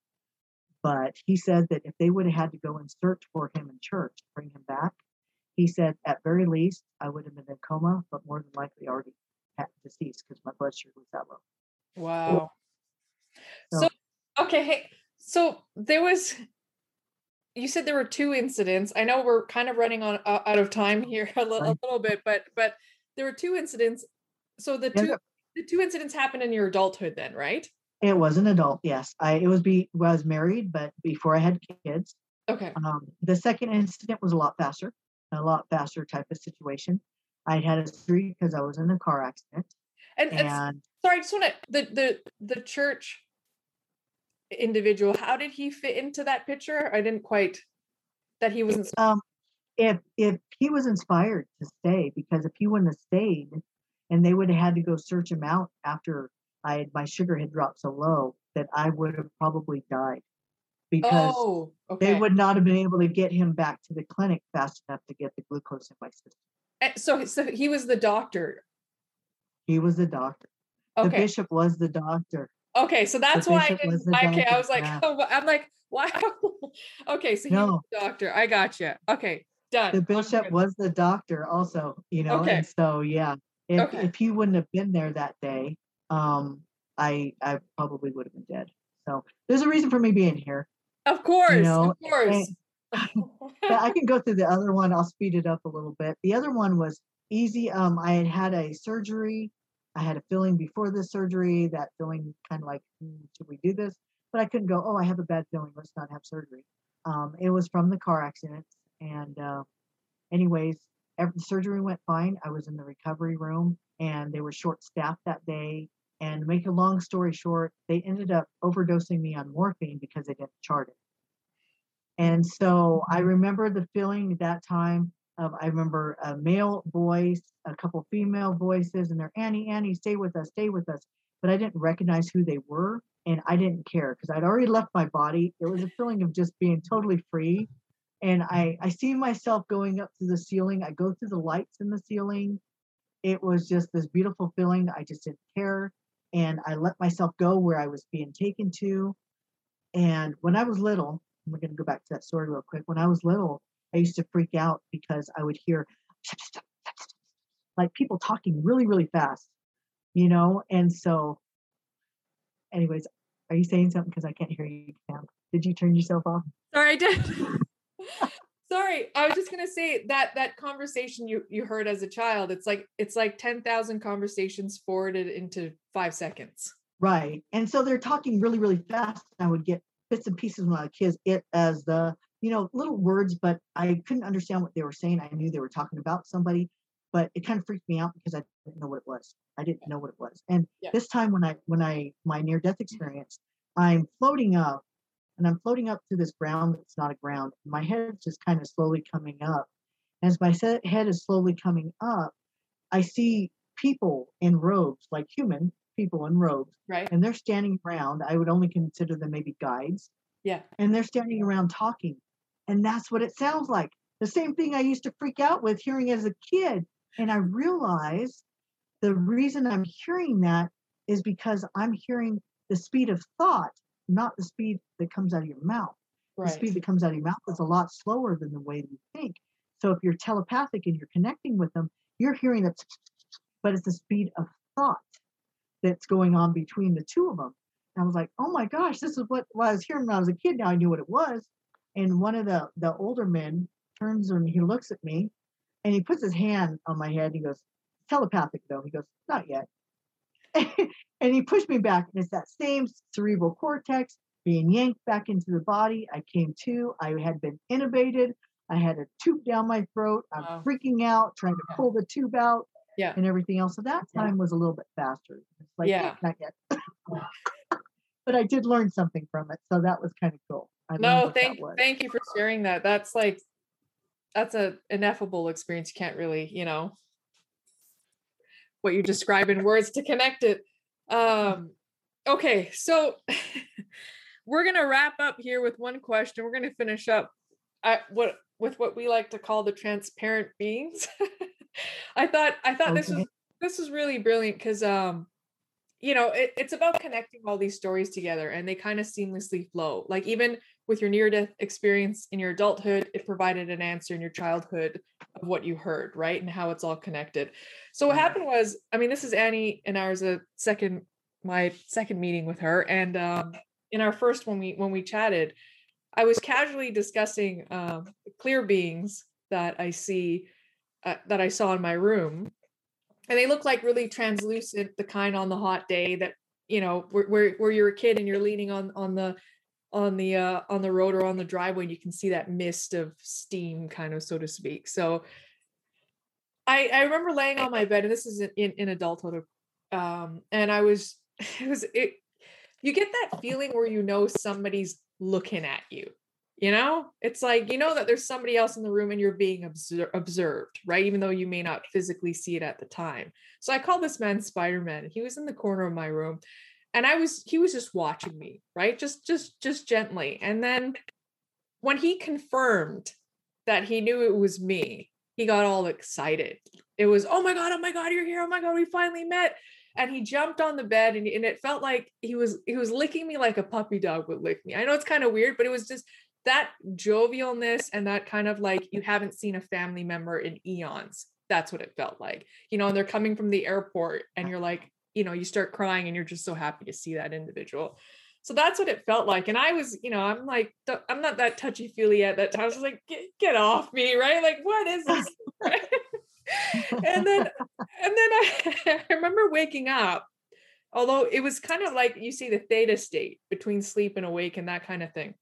But he said that if they would have had to go and search for him in church, bring him back, he said at very least I would have been in coma, but more than likely already had deceased because my blood sugar was that low. Wow. So- So, okay, hey, so there was you said there were two incidents. I know we're kind of running on uh, out of time here a, li- a little bit, but but there were two incidents. So the two the two incidents happened in your adulthood then, right? It was an adult, yes. I it was be was married, but before I had kids. Okay. Um, the second incident was a lot faster, a lot faster type of situation. I had a street because I was in a car accident, And, and and sorry, I just want to the the the church individual. How did he fit into that picture? I didn't quite that he wasn't. um, if if he was inspired to stay, because if he wouldn't have stayed, and they would have had to go search him out after I had, my sugar had dropped so low that I would have probably died, because Oh, okay. they would not have been able to get him back to the clinic fast enough to get the glucose in my system. Eh, So so he was the doctor. He was the doctor. The bishop was the doctor. Okay, so that's why I was didn't. Okay, I was like, yeah. oh, I'm like, why? okay, so No. the doctor. I got you. Okay, done. The bishop was the doctor also, you know, Okay. and so yeah, if Okay. if he wouldn't have been there that day, um, I I probably would have been dead. So there's a reason for me being here. Of course, know, of course. But I can go through the other one. I'll speed it up a little bit. The other one was easy. Um, I had had a surgery I had a feeling before the surgery, that feeling kind of like, "Hmm, should we do this? But I couldn't go, oh, I have a bad feeling. Let's not have surgery. Um, it was from the car accident. And, uh, anyways, every, the surgery went fine. I was in the recovery room and they were short staffed that day. And make a long story short, they ended up overdosing me on morphine because they didn't chart it. And so I remember the feeling at that time of I remember a male voice, a couple female voices, and they're Annie, Annie, stay with us, stay with us. But I didn't recognize who they were, and I didn't care because I'd already left my body. It was a feeling of just being totally free. And I I see myself going up to the ceiling. I go through the lights in the ceiling. It was just this beautiful feeling. I just didn't care. And I let myself go where I was being taken to. And when I was little, we're going to go back to that story real quick. When I was little, I used to freak out because I would hear like people talking really, really fast, you know? And so, anyways, are you saying something? Because I can't hear you, Cam. Did you turn yourself off? Sorry, I did. Sorry, I was just gonna say that that conversation you you heard as a child, it's like it's like ten thousand conversations forwarded into five seconds. Right. And so they're talking really, really fast. I would get bits and pieces when I was a kid, it as the, you know, little words, but I couldn't understand what they were saying. I knew they were talking about somebody, but it kind of freaked me out because I didn't know what it was. I didn't know what it was. And Yeah. this time when I when I my near death mm-hmm. experience, I'm floating up and I'm floating up to this ground that's not a ground. My head's just kind of slowly coming up. As my head is slowly coming up, I see people in robes, like human people in robes Right? and they're standing around. I would only consider them maybe guides, Yeah. and they're standing around talking. And that's what it sounds like. The same thing I used to freak out with hearing as a kid. And I realized the reason I'm hearing that is because I'm hearing the speed of thought, not the speed that comes out of your mouth. The speed that comes out of your mouth is a lot slower than the way you think. So if you're telepathic and you're connecting with them, you're hearing that, but it's the speed of thought that's going on between the two of them. And I was like, oh my gosh, this is what, what I was hearing when I was a kid. Now I knew what it was. And one of the the older men turns and he looks at me and he puts his hand on my head. And he goes, telepathic though. He goes, not yet. and he pushed me back. And it's that same cerebral cortex being yanked back into the body. I came to, I had been intubated. I had a tube down my throat. I'm Wow. freaking out, trying to Yeah. pull the tube out Yeah. and everything else. So that Yeah. time was a little bit faster. It's like, Yeah. not yet. but I did learn something from it. So that was kind of cool. I No, thank thank you for sharing that. That's like that's a ineffable experience. You can't really, you know, what you describe in words to connect it. Um okay, so we're gonna wrap up here with one question. We're gonna finish up I what with what we like to call the transparent beings. I thought I thought this was this was really brilliant because um you know it, it's about connecting all these stories together and they kind of seamlessly flow like even with your near death experience in your adulthood it provided an answer in your childhood of what you heard right and how it's all connected so what Mhm. happened was i mean this is annie and ours a second my second meeting with her and um in our first when we when we chatted i was casually discussing um clear beings that i see uh, that i saw in my room and they look like really translucent the kind on the hot day that you know where, where, where you're a kid and you're leaning on on the on the uh on the road or on the driveway and you can see that mist of steam kind of so to speak. So i i remember laying on my bed and this is in in, adulthood um and i was it was it you get that feeling where you know somebody's looking at you you know? It's like you know that there's somebody else in the room and you're being obser- observed right? Even though you may not physically see it at the time. So i call this man spider-man he was in the corner of my room and i was he was just watching me right? Just just just gently. And then when he confirmed that he knew it was me he got all excited. It was oh my god oh my god you're here. Oh my god we finally met. And he jumped on the bed and, and it felt like he was he was licking me like a puppy dog would lick me. I know it's kind of weird but it was just that jovialness and that kind of like you haven't seen a family member in eons. That's what it felt like. You know and they're coming from the airport and you're like you know you start crying and you're just so happy to see that individual. So that's what it felt like and i was you know i'm like i'm not that touchy feely at that time. I was like get, get off me right? Like what is this? And then and then I, I remember waking up although it was kind of like you see the theta state between sleep and awake and that kind of thing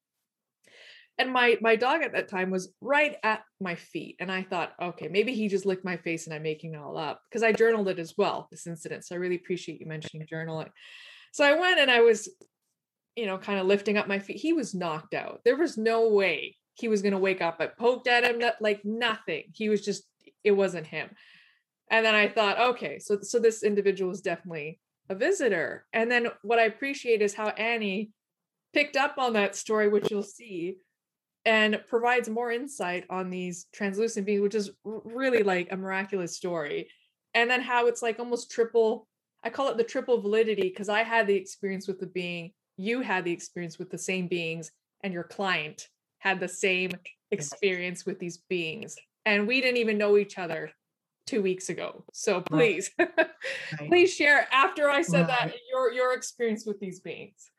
and my my dog at that time was right at my feet and i thought okay maybe he just licked my face and i'm making it all up because i journaled it as well this incident so i really appreciate you mentioning journaling. So i went and i was you know kind of lifting up my feet. He was knocked out. There was no way he was going to wake up i poked at him like nothing. He was just it wasn't him. And then i thought okay so so this individual is definitely a visitor. And then what i appreciate is how annie picked up on that story which you'll see and provides more insight on these translucent beings, which is really like a miraculous story. And then how it's like almost triple, I call it the triple validity because I had the experience with the being, you had the experience with the same beings, and your client had the same experience with these beings. And we didn't even know each other two weeks ago. So please, right. please share after I said right. that your your experience with these beings.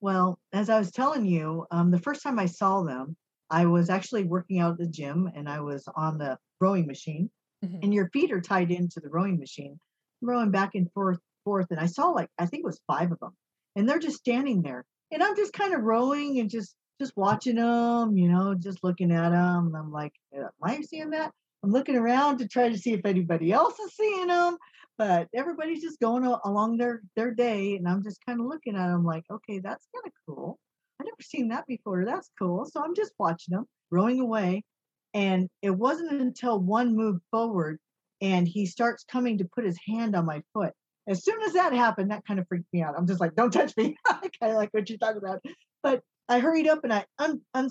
Well, as I was telling you, um, the first time I saw them, I was actually working out at the gym and I was on the rowing machine, mm-hmm. and your feet are tied into the rowing machine, rowing back and forth, forth. And I saw like I think it was five of them, and they're just standing there, and I'm just kind of rowing and just just watching them, you know, just looking at them. And I'm like, am I seeing that? I'm looking around to try to see if anybody else is seeing them but everybody's just going along their their day and i'm just kind of looking at them like okay that's kind of cool. I never seen that before. That's cool. So i'm just watching them rowing away and it wasn't until one moved forward and he starts coming to put his hand on my foot. As soon as that happened that kind of freaked me out. I'm just like don't touch me. I kind of like what you're talking about. But i hurried up and i un, un,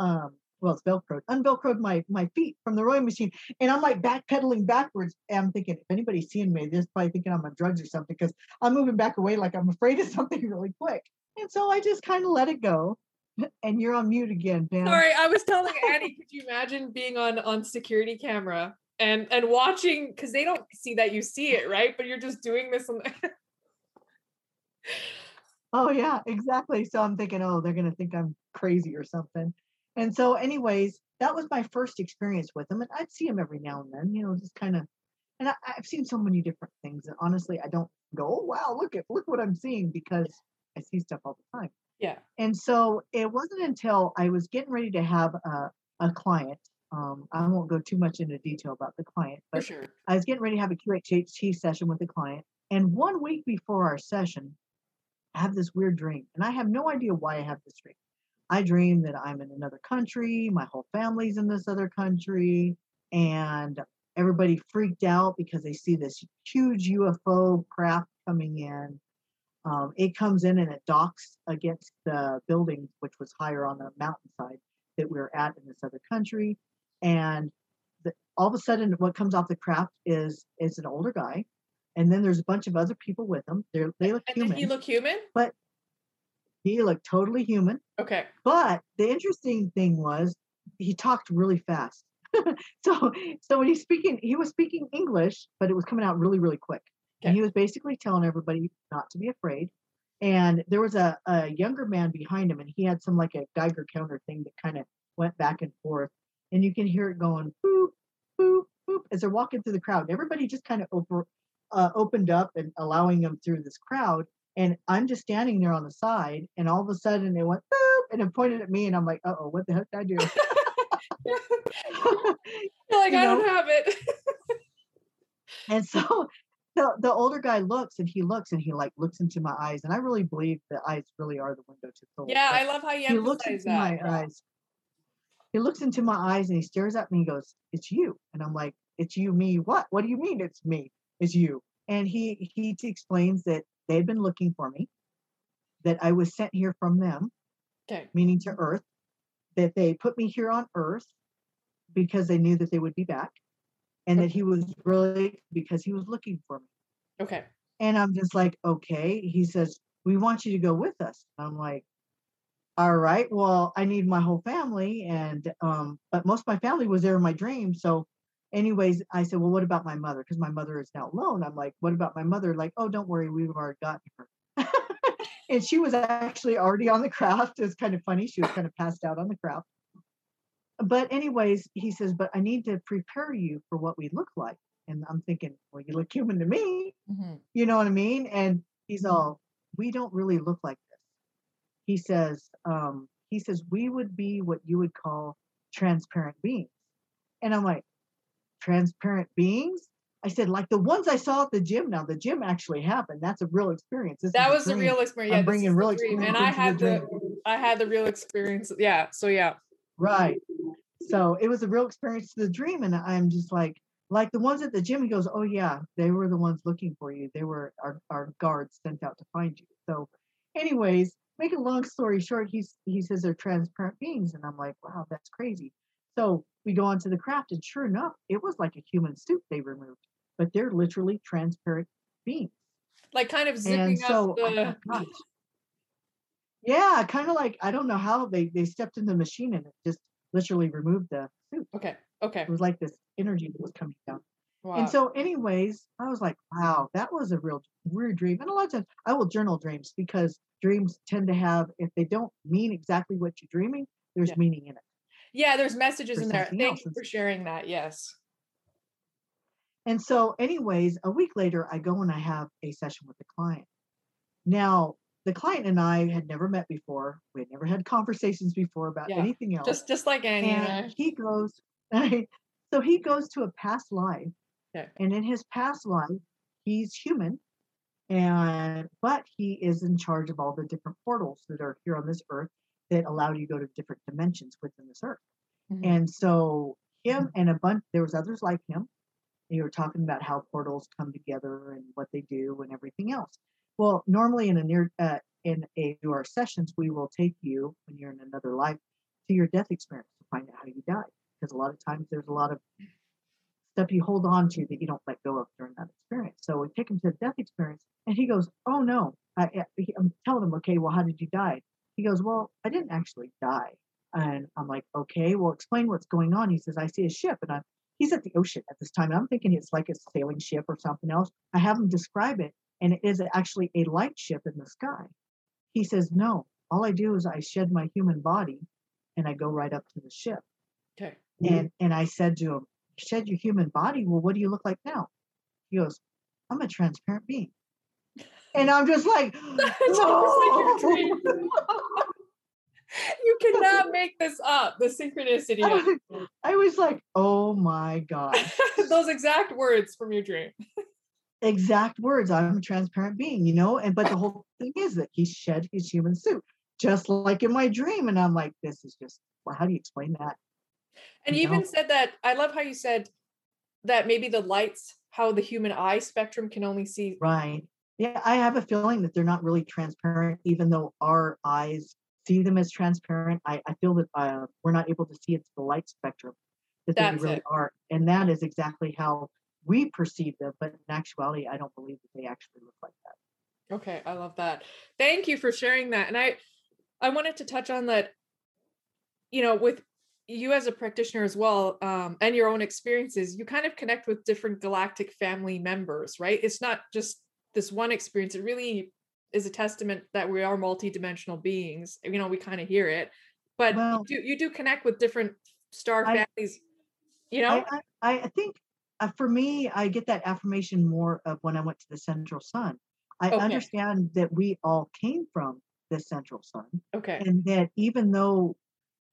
um, well, it's Velcro, unvelcroed my my feet from the rowing machine, and I'm like backpedaling backwards. And I'm thinking, if anybody's seeing me, they're probably thinking I'm on drugs or something because I'm moving back away like I'm afraid of something really quick. And so I just kind of let it go. And you're on mute again, Dan. Sorry, I was telling Annie, could you imagine being on on security camera and and watching because they don't see that you see it, right? But you're just doing this on the Oh yeah, exactly. So I'm thinking, oh, they're gonna think I'm crazy or something. And so, anyways, that was my first experience with him. And I'd see him every now and then, you know, just kind of. And I, have seen so many different things. And honestly, I don't go, oh, wow, look at look what I'm seeing because I see stuff all the time. Yeah. And so it wasn't until I was getting ready to have a, a client. Um, I won't go too much into detail about the client, but sure. I was getting ready to have a QHHT session with the client. And one week before our session, I have this weird dream. And I have no idea why I have this dream. I dream that I'm in another country, my whole family's in this other country, and everybody freaked out because they see this huge UFO craft coming in. Um, it comes in and it docks against the building, which was higher on the mountainside that we are at in this other country. And the, all of a sudden, what comes off the craft is is an older guy, and then there's a bunch of other people with him. They're, they look and human. Did he look human? But he looked totally human. Okay. But the interesting thing was he talked really fast. so so when he's speaking, he was speaking English, but it was coming out really, really quick. Okay. And he was basically telling everybody not to be afraid. And there was a, a younger man behind him, and he had some like a Geiger counter thing that kind of went back and forth. And you can hear it going boop, boop, boop as they're walking through the crowd. Everybody just kind of over, uh, opened up and allowing them through this crowd. And I'm just standing there on the side, and all of a sudden it went boop, and it pointed at me, and I'm like, "Uh oh, what the heck did I do?" Like, you I know? don't have it. and so the the older guy looks, and he looks, and he like looks into my eyes, and I really believe the eyes really are the window to the soul. Yeah, I love how you he looks into that. my eyes. He looks into my eyes and he stares at me. and goes, "It's you," and I'm like, "It's you, me? What? What do you mean it's me? It's you?" And he he explains that they had been looking for me, that I was sent here from them, okay. meaning to Earth, that they put me here on Earth because they knew that they would be back, and that he was really because he was looking for me. Okay. And I'm just like, okay. He says, we want you to go with us. I'm like, all right, well, I need my whole family. And, um, but most of my family was there in my dream. So anyways, I said, well, what about my mother? Because my mother is now alone. I'm like, what about my mother? Like, oh, don't worry, we've already gotten her. and she was actually already on the craft. It's kind of funny. She was kind of passed out on the craft. but anyways, he says, but I need to prepare you for what we look like. And I'm thinking, well, you look human to me. Mhm. You know what I mean? And he's Mhm. all, we don't really look like this. He says, um, he says, we would be what you would call transparent beings. And I'm like, transparent beings? I said, like the ones I saw at the gym now, the gym actually happened. That's a real experience. This That was a, real experience. I'm bringing real experience and I had the the. I had the real experience. Yeah. So yeah. Right. So it was a real experience to the dream. And I'm just like, like the ones at the gym, he goes, Oh yeah, they were the ones looking for you. They were our, our guards sent out to find you. So anyways, make a long story short, he's he says they're transparent beings. And I'm like, wow, that's crazy. So we go on to the craft, and sure enough, it was like a human suit they removed, but they're literally transparent beings. Like kind of And zipping so up I the. Yeah, kind of like I don't know how they they stepped in the machine and it just literally removed the suit. Okay. Okay. It was like this energy that was coming down. Wow. And so, anyways, I was like, wow, that was a real weird dream. And a lot of times I will journal dreams because dreams tend to have, if they don't mean exactly what you're dreaming, there's Yeah. meaning in it. Yeah, there's messages in there. Thank you for sharing that. Yes. And so, anyways, a week later, I go and I have a session with the client. Now, the client and I had never met before. We had never had conversations before about Yeah, anything else. Just just like and and he goes, so he goes to a past life, Okay. and in his past life, he's human, and but he is in charge of all the different portals that are here on this earth that allowed you to go to different dimensions within this earth. Mhm. And so him and a bunch, there was others like him. You were talking about how portals come together and what they do and everything else. Well, normally in a near uh, in a our sessions, we will take you when you're in another life to your death experience to find out how you died. Because a lot of times there's a lot of stuff you hold on to that you don't let go of during that experience. So we take him to the death experience, and he goes, "Oh no!" I, I- I'm telling him, "Okay, well, how did you die?" He goes, "Well, I didn't actually die." And I'm like, "Okay, well, explain what's going on." He says, "I see a ship, and I'm he's at the ocean at this time, and I'm thinking it's like a sailing ship or something else." I have him describe it, and it is actually a light ship in the sky. He says, "No, all I do is I shed my human body, and I go right up to the ship." Okay. And and I said to him, "Shed your human body. Well, what do you look like now?" He goes, "I'm a transparent being." And I'm just like, like your dream. you cannot make this up. The synchronicity. I was like, "Oh my god, Those exact words from your dream. Exact words. I'm a transparent being, you know. And but the whole thing is that he shed his human suit, just like in my dream. And I'm like, "This is just. Well, how do you explain that?" And you You even know? said that I love how you said that maybe the lights, how the human eye spectrum can only see. Right. Yeah, I have a feeling that they're not really transparent, even though our eyes see them as transparent. I, I feel that uh, we're not able to see into the light spectrum that That's they really it. are. And that is exactly how we perceive them. But in actuality, I don't believe that they actually look like that. Okay, I love that. Thank you for sharing that. And I I wanted to touch on that, you know, with you as a practitioner as well, um, and your own experiences, you kind of connect with different galactic family members, right? It's not just this one experience. It really is a testament that we are multidimensional beings. You know, we kind of hear it, but Well- you do you do connect with different star I- families, you know? I, I, I think uh, for me, I get that affirmation more of when I went to the central sun. I Okay. understand that we all came from the central sun. okay. and that even though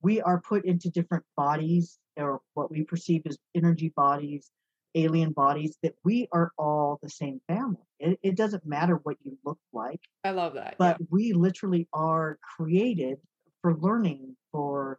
we are put into different bodies or what we perceive as energy bodies alien bodies that we are all the same family it, it doesn't matter what you look like I love that. but we literally are created for learning for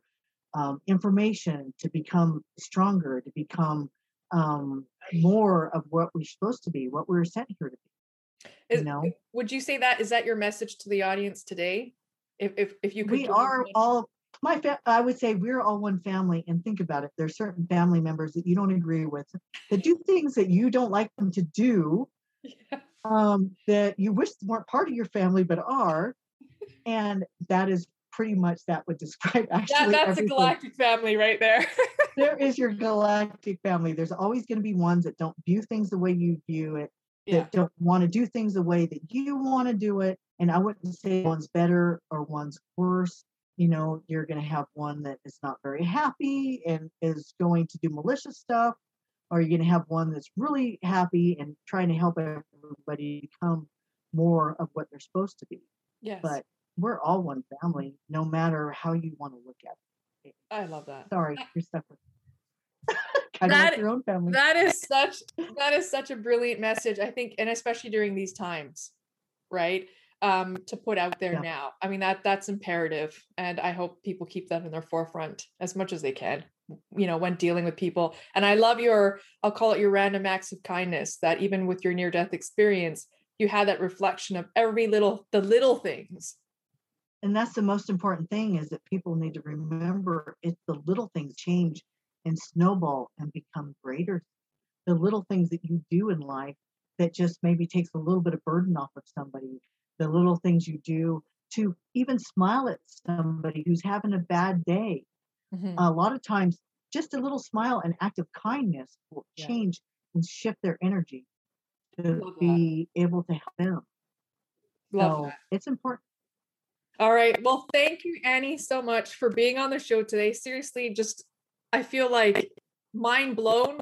um, information to become stronger to become um, more of what we're supposed to be what we're sent here to be Is, you know? would you say that is that your message to the audience today? If if if you could we are all my fa- i would say we're all one family and think about it there's certain family members that you don't agree with that do things that you don't like them to do Yeah. um, that you wish weren't part of your family but are and that is pretty much that would describe that, actually that's a galactic family right there. there is your galactic family there's always going to be ones that don't view things the way you view it yeah. that don't want to do things the way that you want to do it. And I wouldn't say one's better or one's worse. You know, you're going to have one that is not very happy and is going to do malicious stuff, or you're going to have one that's really happy and trying to help everybody become more of what they're supposed to be. Yes. But we're all one family, no matter how you want to look at it. I love that. Sorry, you're stuck with kind That- like your own family. That is such that is such a brilliant message, I think, and especially during these times, right? Um, to put out there Yeah. now. I mean that that's imperative, and I hope people keep that in their forefront as much as they can. You know, when dealing with people. And I love your, I'll call it your random acts of kindness. That even with your near death experience, you had that reflection of every little the little things. and that's the most important thing is that people need to remember it's the little things change and snowball and become greater the little things that you do in life that just maybe takes a little bit of burden off of somebody the little things you do to even smile at somebody who's having a bad day Mhm. a lot of times just a little smile and act of kindness will Yeah. change and shift their energy to Love that. be able to help them Love so that. it's important All right. Well, thank you, Annie, so much for being on the show today. Seriously, just I feel like mind blown,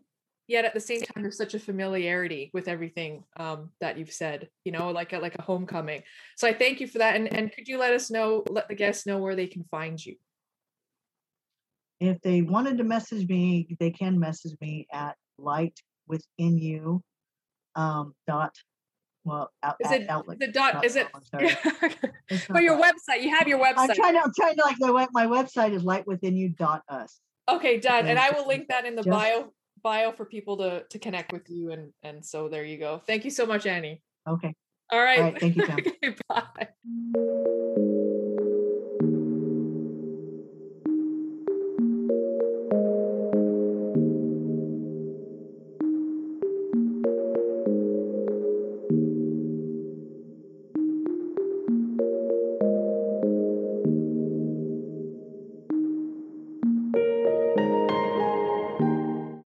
yet at the same time, there's such a familiarity with everything um, that you've said. You know, like a, like a homecoming. So I thank you for that. And and could you let us know, let the guests know where they can find you? if they wanted to message me, they can message me at light within you um, dot well out, Is at it outlook. the dot? dot Is it? com, I'm sorry. It's but your that. website, you have your website. I'm trying to I'm trying to like the web- my website is light within you dot us. Okay, done. And Yeah, I will link that in the just- bio bio for people to to connect with you. And and so there you go. Thank you so much, Annie. Okay. All right. right, thank you. Okay, Bye.